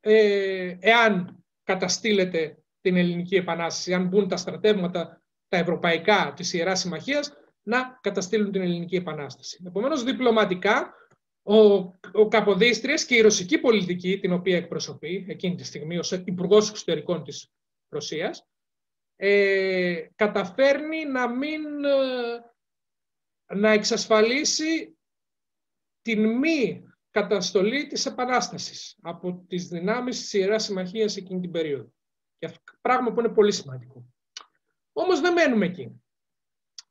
Ε, εάν καταστήλετε την Ελληνική Επανάσταση, αν μπουν τα στρατεύματα τα ευρωπαϊκά της Ιεράς Συμμαχίας, να καταστήλουν την Ελληνική Επανάσταση. Επομένως, διπλωματικά, ο, ο Καποδίστριας και η ρωσική πολιτική, την οποία εκπροσωπεί εκείνη τη στιγμή ως υπουργός Εξωτερικών της Ρωσίας, ε, καταφέρνει να μην ε, να εξασφαλίσει την μη καταστολή της Επανάστασης από τις δυνάμεις της Ιεράς Συμμαχίας εκείνη την περίοδο. Και αυτό πράγμα που είναι πολύ σημαντικό. Όμως δεν μένουμε εκεί.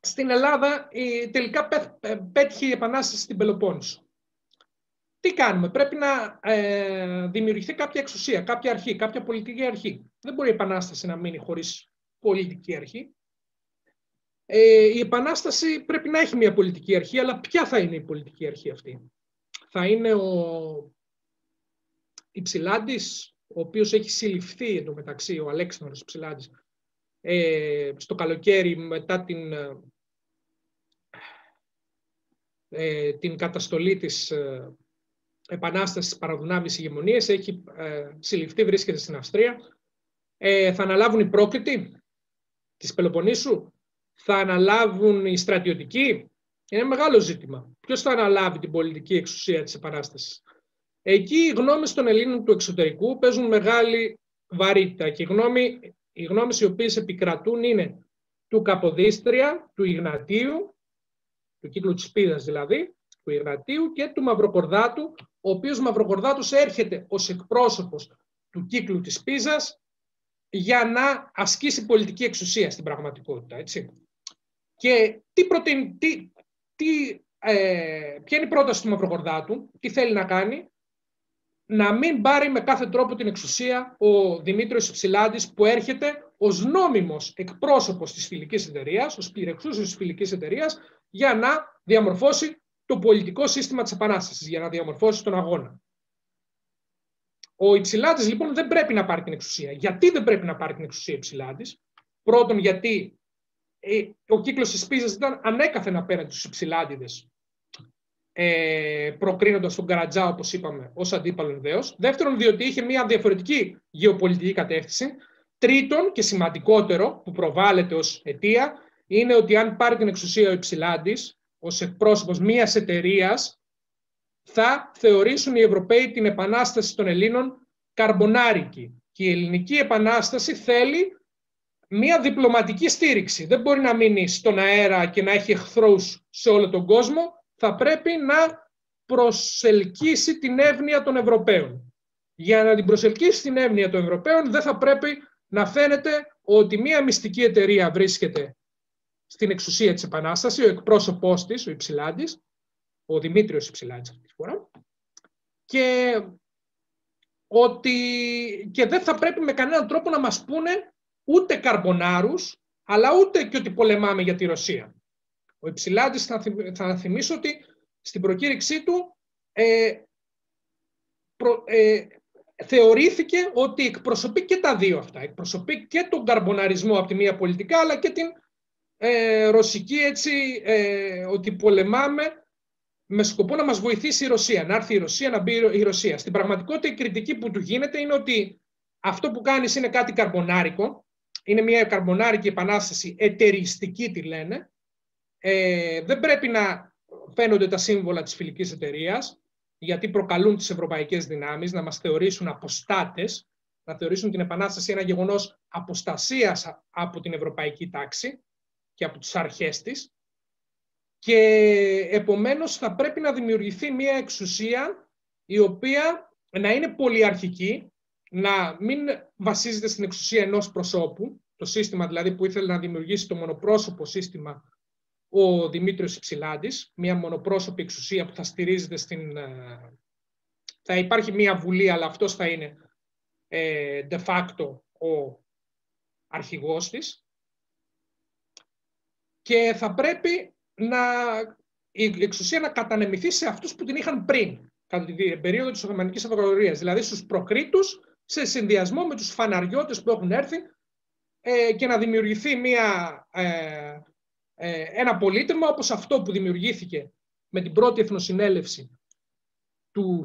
Στην Ελλάδα η, τελικά πέτυχε η Επανάσταση στην Πελοπόννησο. Τι κάνουμε, πρέπει να ε, δημιουργηθεί κάποια εξουσία, κάποια αρχή, κάποια πολιτική αρχή. Δεν μπορεί η Επανάσταση να μείνει χωρίς πολιτική αρχή. Ε, η Επανάσταση πρέπει να έχει μια πολιτική αρχή, αλλά ποια θα είναι η πολιτική αρχή αυτή; Θα είναι ο Υψηλάντης, ο οποίος έχει συλληφθεί εντωμεταξύ, ο Αλέξανδρος Υψηλάντης, ε, στο καλοκαίρι μετά την, ε, την καταστολή της ε, Επανάστασης παραδουνάμεις ηγεμονίες, έχει ε, συλληφθεί, βρίσκεται στην Αυστρία. Ε, θα αναλάβουν οι πρόκλητοι, της Πελοποννήσου θα αναλάβουν οι στρατιωτικοί; Είναι μεγάλο ζήτημα. Ποιος θα αναλάβει την πολιτική εξουσία της Επανάστασης; Εκεί οι γνώμες των Ελλήνων του εξωτερικού παίζουν μεγάλη βαρύτητα και οι, γνώμη, οι γνώμες οι οποίες επικρατούν είναι του Καποδίστρια, του Ιγνατίου, του κύκλου της Πίδας δηλαδή, του Ιγνατίου και του Μαυροκορδάτου, ο οποίος Μαυροκορδάτος έρχεται ως εκπρόσωπος του κύκλου της Πίζας για να ασκήσει πολιτική εξουσία στην πραγματικότητα. Έτσι. Και τι προτείνει, τι, τι, ε, ποια είναι η πρόταση του Μαυρογορδάτου, τι θέλει να κάνει. να μην πάρει με κάθε τρόπο την εξουσία ο Δημήτριος Υψηλάντης που έρχεται ως νόμιμος εκπρόσωπος της φιλικής εταιρείας, ως πυρεξούσιος της φιλικής εταιρείας, για να διαμορφώσει το πολιτικό σύστημα της Επανάστασης, για να διαμορφώσει τον αγώνα. Ο Υψηλάτης λοιπόν δεν πρέπει να πάρει την εξουσία. Γιατί δεν πρέπει να πάρει την εξουσία Υψηλάτης; Πρώτον γιατί ε, ο κύκλος της Πίζας ήταν ανέκαθεν απέναντι στους Υψηλάτιδες ε, προκρίνοντας τον Καρατζά, όπως είπαμε, ως αντίπαλο δέος. Δεύτερον, διότι είχε μια διαφορετική γεωπολιτική κατεύθυνση. Τρίτον και σημαντικότερο που προβάλλεται ως αιτία είναι ότι αν πάρει την εξουσία ο Υψηλάντης ως εκπρόσωπος μιας εταιρείας, θα θεωρήσουν οι Ευρωπαίοι την επανάσταση των Ελλήνων καρμπονάρικη. Και η ελληνική επανάσταση θέλει μια διπλωματική στήριξη. Δεν μπορεί να μείνει στον αέρα και να έχει εχθρούς σε όλο τον κόσμο. Θα πρέπει να προσελκύσει την εύνοια των Ευρωπαίων. Για να την προσελκύσει την εύνοια των Ευρωπαίων δεν θα πρέπει να φαίνεται ότι μια μυστική εταιρεία βρίσκεται στην εξουσία της Επανάστασης, ο εκπρόσωπός της, ο Υψηλάντης, ο Δημήτριος Υψηλάντης αυτή τη φορά, και ότι και δεν θα πρέπει με κανέναν τρόπο να μας πούνε ούτε καρμπονάρους, αλλά ούτε και ότι πολεμάμε για τη Ρωσία. Ο Υψηλάντης θα, θα θυμίσω ότι στην προκήρυξή του ε, ε, θεωρήθηκε ότι εκπροσωπεί και τα δύο αυτά. Εκπροσωπεί και τον καρμποναρισμό από τη μία πολιτικά, αλλά και την ε, ρωσική έτσι, ε, ότι πολεμάμε με σκοπό να μας βοηθήσει η Ρωσία, να έρθει η Ρωσία, να μπει η Ρωσία. Στην πραγματικότητα η κριτική που του γίνεται είναι ότι αυτό που κάνεις είναι κάτι καρμπονάρικο, είναι μια καρμπονάρικη επανάσταση, εταιριστική τη λένε, ε, δεν πρέπει να φαίνονται τα σύμβολα της φιλικής εταιρείας, γιατί προκαλούν τις ευρωπαϊκές δυνάμεις να μας θεωρήσουν αποστάτες, να θεωρήσουν την επανάσταση ένα γεγονός αποστασίας από την ευρωπαϊκή τάξη και από τις αρχές της και επομένως θα πρέπει να δημιουργηθεί μια εξουσία η οποία να είναι πολυαρχική, να μην βασίζεται στην εξουσία ενός προσώπου, το σύστημα δηλαδή που ήθελε να δημιουργήσει το μονοπρόσωπο σύστημα ο Δημήτριος Υψηλάντης, μια μονοπρόσωπη εξουσία που θα στηρίζεται στην... Ε, θα υπάρχει μια βουλή, αλλά αυτός θα είναι ε, de facto ο αρχηγός της. Και θα πρέπει να, η εξουσία να κατανεμηθεί σε αυτούς που την είχαν πριν, κατά την περίοδο της Οθωμανικής Αυτοκρατορίας, δηλαδή στους προκρίτους, σε συνδυασμό με τους φαναριώτες που έχουν έρθει ε, και να δημιουργηθεί μια, ε, ε, ένα πολίτευμα όπως αυτό που δημιουργήθηκε με την πρώτη εθνοσυνέλευση του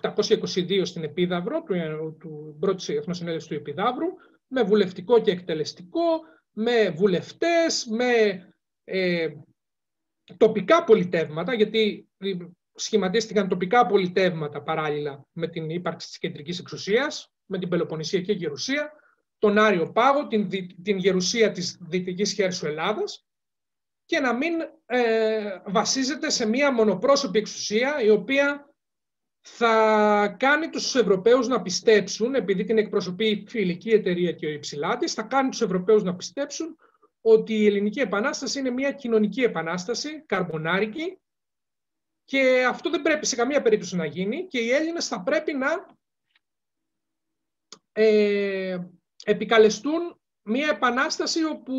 1822 στην Επίδαυρο, του, του πρώτης εθνοσυνέλευσης του Επιδαύρου, με βουλευτικό και εκτελεστικό, με βουλευτές, με ε, τοπικά πολιτεύματα, γιατί σχηματίστηκαν τοπικά πολιτεύματα παράλληλα με την ύπαρξη της κεντρικής εξουσίας, με την Πελοποννησιακή Γερουσία, τον Άριο Πάγο, την, την Γερουσία της Δυτικής Χέρσου Ελλάδας και να μην ε, βασίζεται σε μία μονοπρόσωπη εξουσία η οποία θα κάνει τους Ευρωπαίους να πιστέψουν, επειδή την εκπροσωπεί η φιλική εταιρεία και ο Υψηλάτης, θα κάνει τους Ευρωπαίους να πιστέψουν ότι η Ελληνική Επανάσταση είναι μια κοινωνική επανάσταση, καρμπονάρικη, και αυτό δεν πρέπει σε καμία περίπτωση να γίνει και οι Έλληνες θα πρέπει να ε, επικαλεστούν μια επανάσταση όπου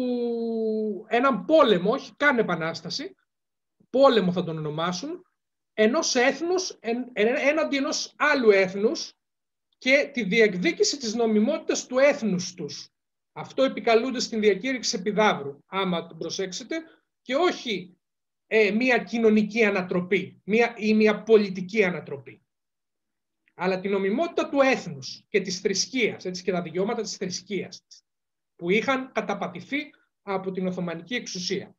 έναν πόλεμο, όχι καν επανάσταση, πόλεμο θα τον ονομάσουν, ενός έθνους έναντι ενός άλλου έθνους και τη διεκδίκηση της νομιμότητας του έθνους τους. Αυτό επικαλούνται στην διακήρυξη επιδάβρου, άμα το προσέξετε, και όχι ε, μία κοινωνική ανατροπή μία, ή μία πολιτική ανατροπή. Αλλά την νομιμότητα του έθνους και της θρησκείας, έτσι, και τα δικαιώματα της θρησκείας, που είχαν καταπατηθεί από την Οθωμανική εξουσία.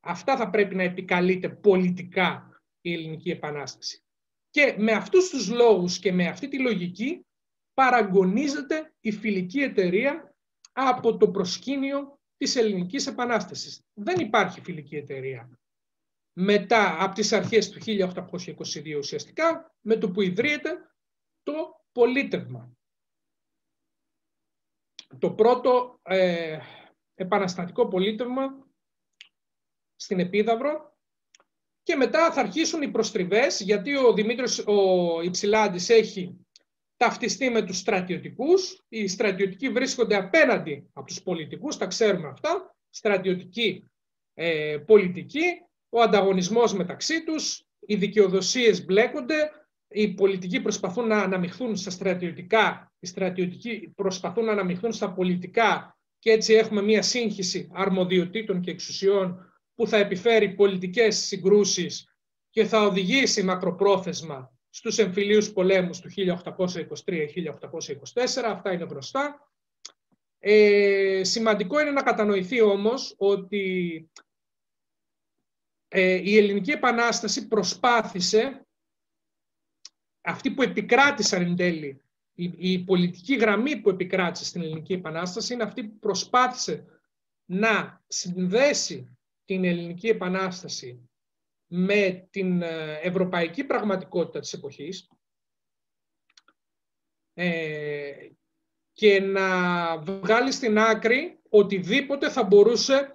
Αυτά θα πρέπει να επικαλείται πολιτικά η Ελληνική Επανάσταση. Και με αυτούς τους λόγους και με αυτή τη λογική παραγωνίζεται η φιλική εταιρεία από το προσκήνιο της Ελληνικής Επανάστασης. Δεν υπάρχει φιλική εταιρεία. Μετά από τις αρχές του 1822 ουσιαστικά, με το που ιδρύεται το πολίτευμα. Το πρώτο ε, επαναστατικό πολίτευμα στην Επίδαυρο και μετά θα αρχίσουν οι προστριβές, γιατί ο Δημήτρης ο Υψηλάντης έχει ταυτιστεί με τους στρατιωτικούς. Οι στρατιωτικοί βρίσκονται απέναντι από τους πολιτικούς, τα ξέρουμε αυτά. Στρατιωτική ε, πολιτική, ο ανταγωνισμός μεταξύ τους, οι δικαιοδοσίες μπλέκονται, οι πολιτικοί προσπαθούν να αναμειχθούν στα στρατιωτικά, οι στρατιωτικοί προσπαθούν να αναμειχθούν στα πολιτικά και έτσι έχουμε μια σύγχυση αρμοδιοτήτων και εξουσιών που θα επιφέρει πολιτικές συγκρούσεις και θα οδηγήσει μακροπρόθεσμα στους εμφυλίους πολέμους του 1823-1824. Αυτά είναι γνωστά. Ε, σημαντικό είναι να κατανοηθεί όμως ότι ε, η Ελληνική Επανάσταση προσπάθησε αυτή που επικράτησαν εν τέλει, η, η πολιτική γραμμή που επικράτησε στην Ελληνική Επανάσταση είναι αυτή που προσπάθησε να συνδέσει την Ελληνική Επανάσταση με την ε, ευρωπαϊκή πραγματικότητα της εποχής ε, και να βγάλει στην άκρη οτιδήποτε θα μπορούσε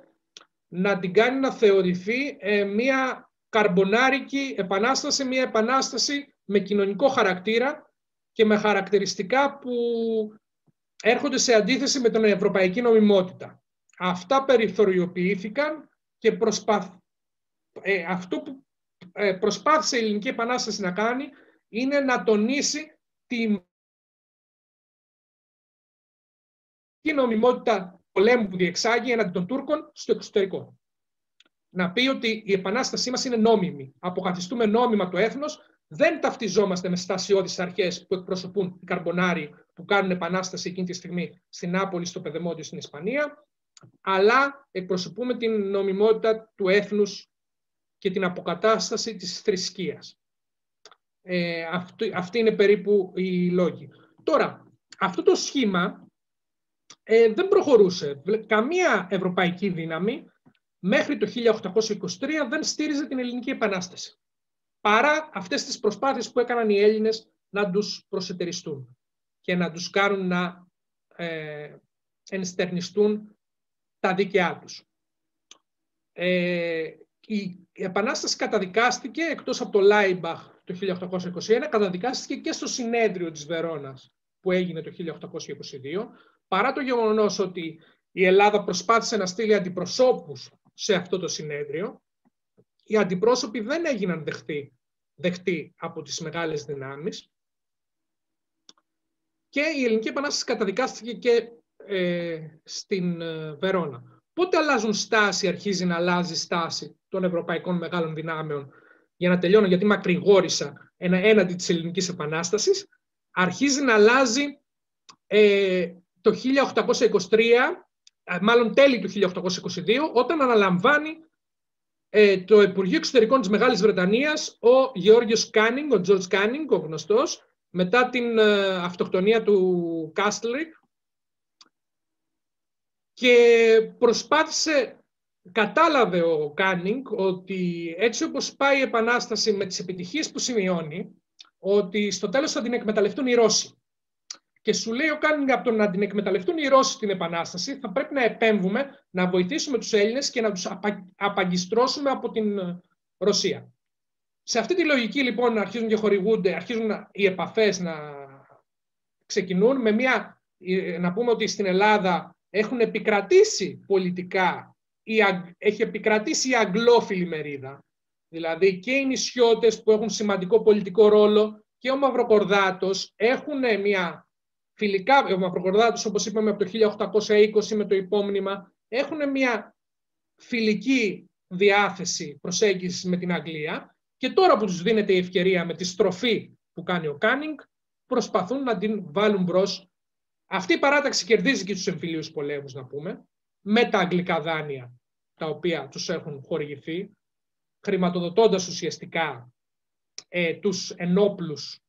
να την κάνει να θεωρηθεί ε, μια καρμπονάρικη επανάσταση, μια επανάσταση με κοινωνικό χαρακτήρα και με χαρακτηριστικά που έρχονται σε αντίθεση με την ευρωπαϊκή νομιμότητα. Αυτά περιθωριοποιήθηκαν και προσπαθ... ε, αυτό που ε, προσπάθησε η Ελληνική Επανάσταση να κάνει είναι να τονίσει την νομιμότητα πολέμου που διεξάγει έναντι των Τούρκων στο εξωτερικό. Να πει ότι η επανάστασή μας είναι νόμιμη. Αποκαθιστούμε νόμιμα το έθνος, δεν ταυτιζόμαστε με στασιώδεις αρχές που εκπροσωπούν οι καρμπονάροι που κάνουν επανάσταση εκείνη τη στιγμή στην Νάπολη, στο Πεδεμόντιο, στην Ισπανία, αλλά εκπροσωπούμε την νομιμότητα του έθνους και την αποκατάσταση της θρησκείας. Ε, αυτή, είναι περίπου οι λόγοι. Τώρα, αυτό το σχήμα ε, δεν προχωρούσε. Καμία ευρωπαϊκή δύναμη μέχρι το 1823 δεν στήριζε την Ελληνική Επανάσταση. Παρά αυτές τις προσπάθειες που έκαναν οι Έλληνες να τους προσετεριστούν και να τους κάνουν να ε, ενστερνιστούν τα δίκαιά τους. Ε, η Επανάσταση καταδικάστηκε, εκτός από το Λάιμπαχ το 1821, καταδικάστηκε και στο συνέδριο της Βερόνας που έγινε το 1822, παρά το γεγονός ότι η Ελλάδα προσπάθησε να στείλει αντιπροσώπους σε αυτό το συνέδριο, οι αντιπρόσωποι δεν έγιναν δεχτοί, δεχτοί από τις μεγάλες δυνάμεις και η Ελληνική Επανάσταση καταδικάστηκε και ε, στην ε, Βερόνα. Πότε αλλάζουν στάση, αρχίζει να αλλάζει στάση των ευρωπαϊκών μεγάλων δυνάμεων; Για να τελειώνω γιατί μακρηγόρησα ένα, έναντι της Ελληνικής Επανάστασης, αρχίζει να αλλάζει ε, το 1823, μάλλον τέλη του 1822, όταν αναλαμβάνει ε, το Υπουργείο Εξωτερικών της Μεγάλης Βρετανίας ο Γεώργιος Κάνινγκ, ο Τζορτζ Κάνινγκ, ο γνωστός, μετά την ε, αυτοκτονία του Κάσλρι και προσπάθησε, κατάλαβε ο Κάνινγκ ότι έτσι όπως πάει η Επανάσταση με τις επιτυχίες που σημειώνει, ότι στο τέλος θα την εκμεταλλευτούν οι Ρώσοι. Και σου λέει ο Κάνινγκ από το να την εκμεταλλευτούν οι Ρώσοι την Επανάσταση, θα πρέπει να επέμβουμε, να βοηθήσουμε τους Έλληνες και να τους απα... απαγκιστρώσουμε από την ε, Ρωσία. Σε αυτή τη λογική λοιπόν αρχίζουν και χορηγούνται, αρχίζουν οι επαφές να ξεκινούν με μια, ε, να πούμε ότι στην Ελλάδα έχουν επικρατήσει πολιτικά, έχει επικρατήσει η αγγλόφιλη μερίδα. Δηλαδή και οι νησιώτες που έχουν σημαντικό πολιτικό ρόλο και ο Μαυροκορδάτος έχουν μια φιλικά, ο Μαυροκορδάτος όπως είπαμε από το 1820 με το υπόμνημα, έχουν μια φιλική διάθεση προσέγγισης με την Αγγλία και τώρα που τους δίνεται η ευκαιρία με τη στροφή που κάνει ο Κάνινγκ, προσπαθούν να την βάλουν μπρος αυτή η παράταξη κερδίζει και τους εμφυλίους πολέμους, να πούμε, με τα αγγλικά δάνεια τα οποία τους έχουν χορηγηθεί, χρηματοδοτώντας ουσιαστικά ε, τους ενόπλους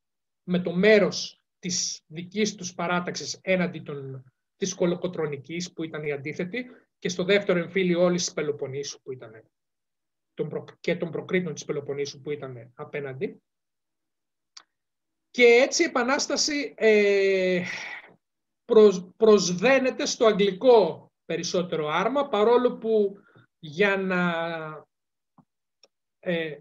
με το μέρος της δικής τους παράταξης έναντι των, της κολοκοτρονικής που ήταν η αντίθετη και στο δεύτερο εμφύλιο όλης της Πελοποννήσου που ήταν και των προκρήτων της Πελοποννήσου που ήταν απέναντι. Και έτσι η Επανάσταση ε, προσβαίνεται στο αγγλικό περισσότερο άρμα, παρόλο που για να ε,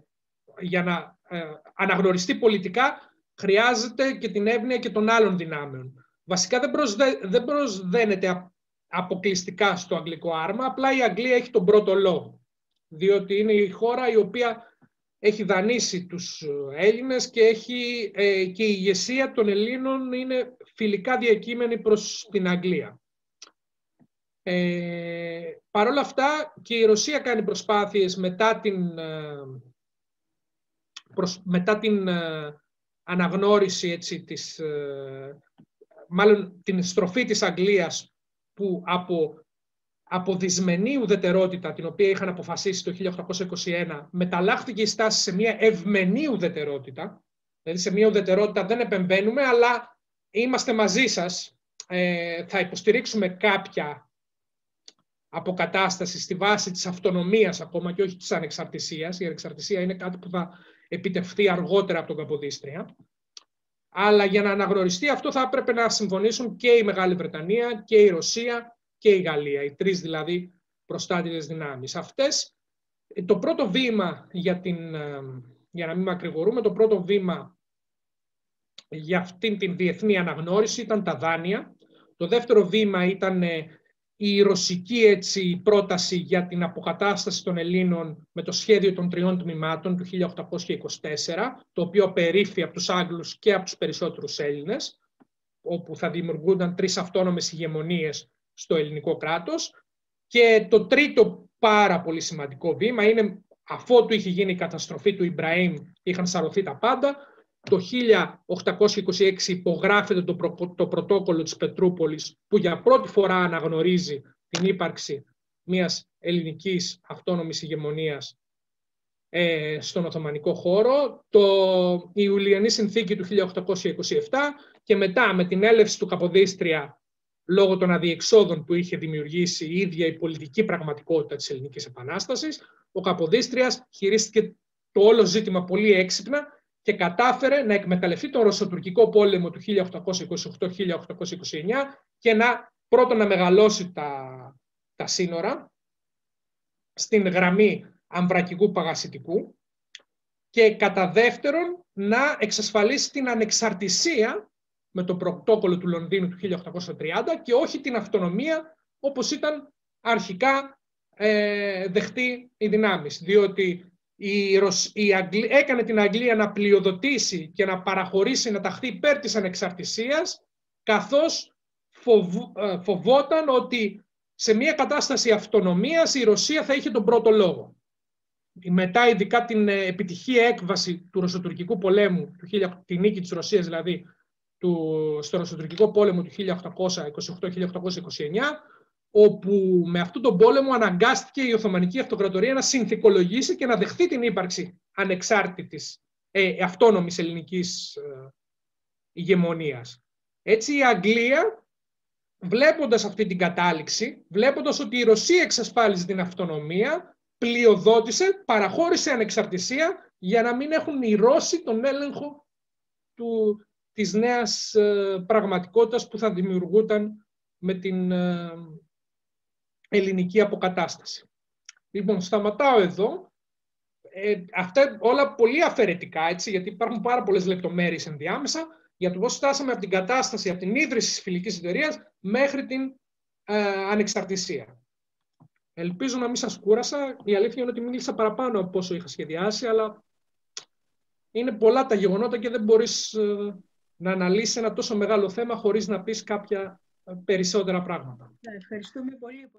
για να ε, αναγνωριστεί πολιτικά χρειάζεται και την εύνοια και των άλλων δυνάμεων. Βασικά δεν, προσδε, δεν προσδένεται αποκλειστικά στο αγγλικό άρμα, απλά η Αγγλία έχει τον πρώτο λόγο, διότι είναι η χώρα η οποία έχει δανείσει τους Έλληνες και, έχει, ε, και η ηγεσία των Ελλήνων είναι φιλικά διακείμενη προς την Αγγλία. Ε, Παρ' όλα αυτά και η Ρωσία κάνει προσπάθειες μετά την, ε, μετά την ε, αναγνώριση έτσι, της, ε, μάλλον την στροφή της Αγγλίας που από, από δυσμενή ουδετερότητα την οποία είχαν αποφασίσει το 1821 μεταλλάχθηκε η στάση σε μια ευμενή ουδετερότητα δηλαδή σε μια ουδετερότητα δεν επεμβαίνουμε αλλά είμαστε μαζί σας θα υποστηρίξουμε κάποια αποκατάσταση στη βάση της αυτονομίας ακόμα και όχι της ανεξαρτησίας. Η ανεξαρτησία είναι κάτι που θα επιτευχθεί αργότερα από τον Καποδίστρια. Αλλά για να αναγνωριστεί αυτό θα έπρεπε να συμφωνήσουν και η Μεγάλη Βρετανία και η Ρωσία και η Γαλλία, οι τρεις δηλαδή προστάτητες δυνάμεις. Αυτές, το πρώτο βήμα για, την, ε, για να μην μακρηγορούμε, το πρώτο βήμα για αυτήν την διεθνή αναγνώριση ήταν τα δάνεια. Το δεύτερο βήμα ήταν ε, η ρωσική έτσι, πρόταση για την αποκατάσταση των Ελλήνων με το σχέδιο των τριών τμήματων του 1824, το οποίο περίφθη από τους Άγγλους και από τους περισσότερους Έλληνες, όπου θα δημιουργούνταν τρεις αυτόνομες ηγεμονίες στο ελληνικό κράτος. Και το τρίτο πάρα πολύ σημαντικό βήμα είναι, αφότου είχε γίνει η καταστροφή του Ιμπραήμ, είχαν σαρωθεί τα πάντα, το 1826 υπογράφεται το, το πρωτόκολλο της Πετρούπολης που για πρώτη φορά αναγνωρίζει την ύπαρξη μιας ελληνικής αυτόνομης ηγεμονίας ε, στον Οθωμανικό χώρο, το, η Ιουλιανή Συνθήκη του 1827 και μετά με την έλευση του Καποδίστρια λόγω των αδιεξόδων που είχε δημιουργήσει η ίδια η πολιτική πραγματικότητα της Ελληνικής Επανάστασης, ο Καποδίστριας χειρίστηκε το όλο ζήτημα πολύ έξυπνα και κατάφερε να εκμεταλλευτεί τον Ρωσοτουρκικό πόλεμο του 1828-1829 και να πρώτον να μεγαλώσει τα, τα σύνορα στην γραμμή αμβρακικού παγασιτικού και κατά δεύτερον να εξασφαλίσει την ανεξαρτησία με το πρωτόκολλο του Λονδίνου του 1830 και όχι την αυτονομία όπως ήταν αρχικά ε, δεχτεί οι δυνάμεις. Διότι η, η έκανε την Αγγλία να πλειοδοτήσει και να παραχωρήσει, να ταχθεί υπέρ της ανεξαρτησίας, καθώς ε, φοβόταν ότι σε μια κατάσταση αυτονομίας η Ρωσία θα είχε τον πρώτο λόγο. Μετά ειδικά την ε, επιτυχία έκβαση του Ρωσοτουρκικού πολέμου, του, τη νίκη της Ρωσίας δηλαδή, του, στο Ρωσοτουρκικό πόλεμο του 1828-1829, όπου με αυτόν τον πόλεμο αναγκάστηκε η Οθωμανική Αυτοκρατορία να συνθηκολογήσει και να δεχθεί την ύπαρξη ανεξάρτητης, ε, αυτόνομης ελληνικής ε, ηγεμονίας. Έτσι η Αγγλία, βλέποντας αυτή την κατάληξη, βλέποντας ότι η Ρωσία εξασφάλιζε την αυτονομία, πλειοδότησε, παραχώρησε ανεξαρτησία για να μην έχουν οι Ρώσοι τον έλεγχο του, της νέας ε, πραγματικότητας που θα δημιουργούταν με την ε, ελληνική αποκατάσταση. Λοιπόν, σταματάω εδώ. Ε, αυτά όλα πολύ αφαιρετικά, έτσι, γιατί υπάρχουν πάρα πολλές λεπτομέρειες ενδιάμεσα για το πώς φτάσαμε από την κατάσταση, από την ίδρυση της φιλικής εταιρείας μέχρι την ε, ανεξαρτησία. Ελπίζω να μην σας κούρασα. Η αλήθεια είναι ότι μίλησα παραπάνω από όσο είχα σχεδιάσει, αλλά είναι πολλά τα γεγονότα και δεν μπορείς ε, να αναλύσεις ένα τόσο μεγάλο θέμα χωρίς να πεις κάποια περισσότερα πράγματα. Ευχαριστούμε πολύ.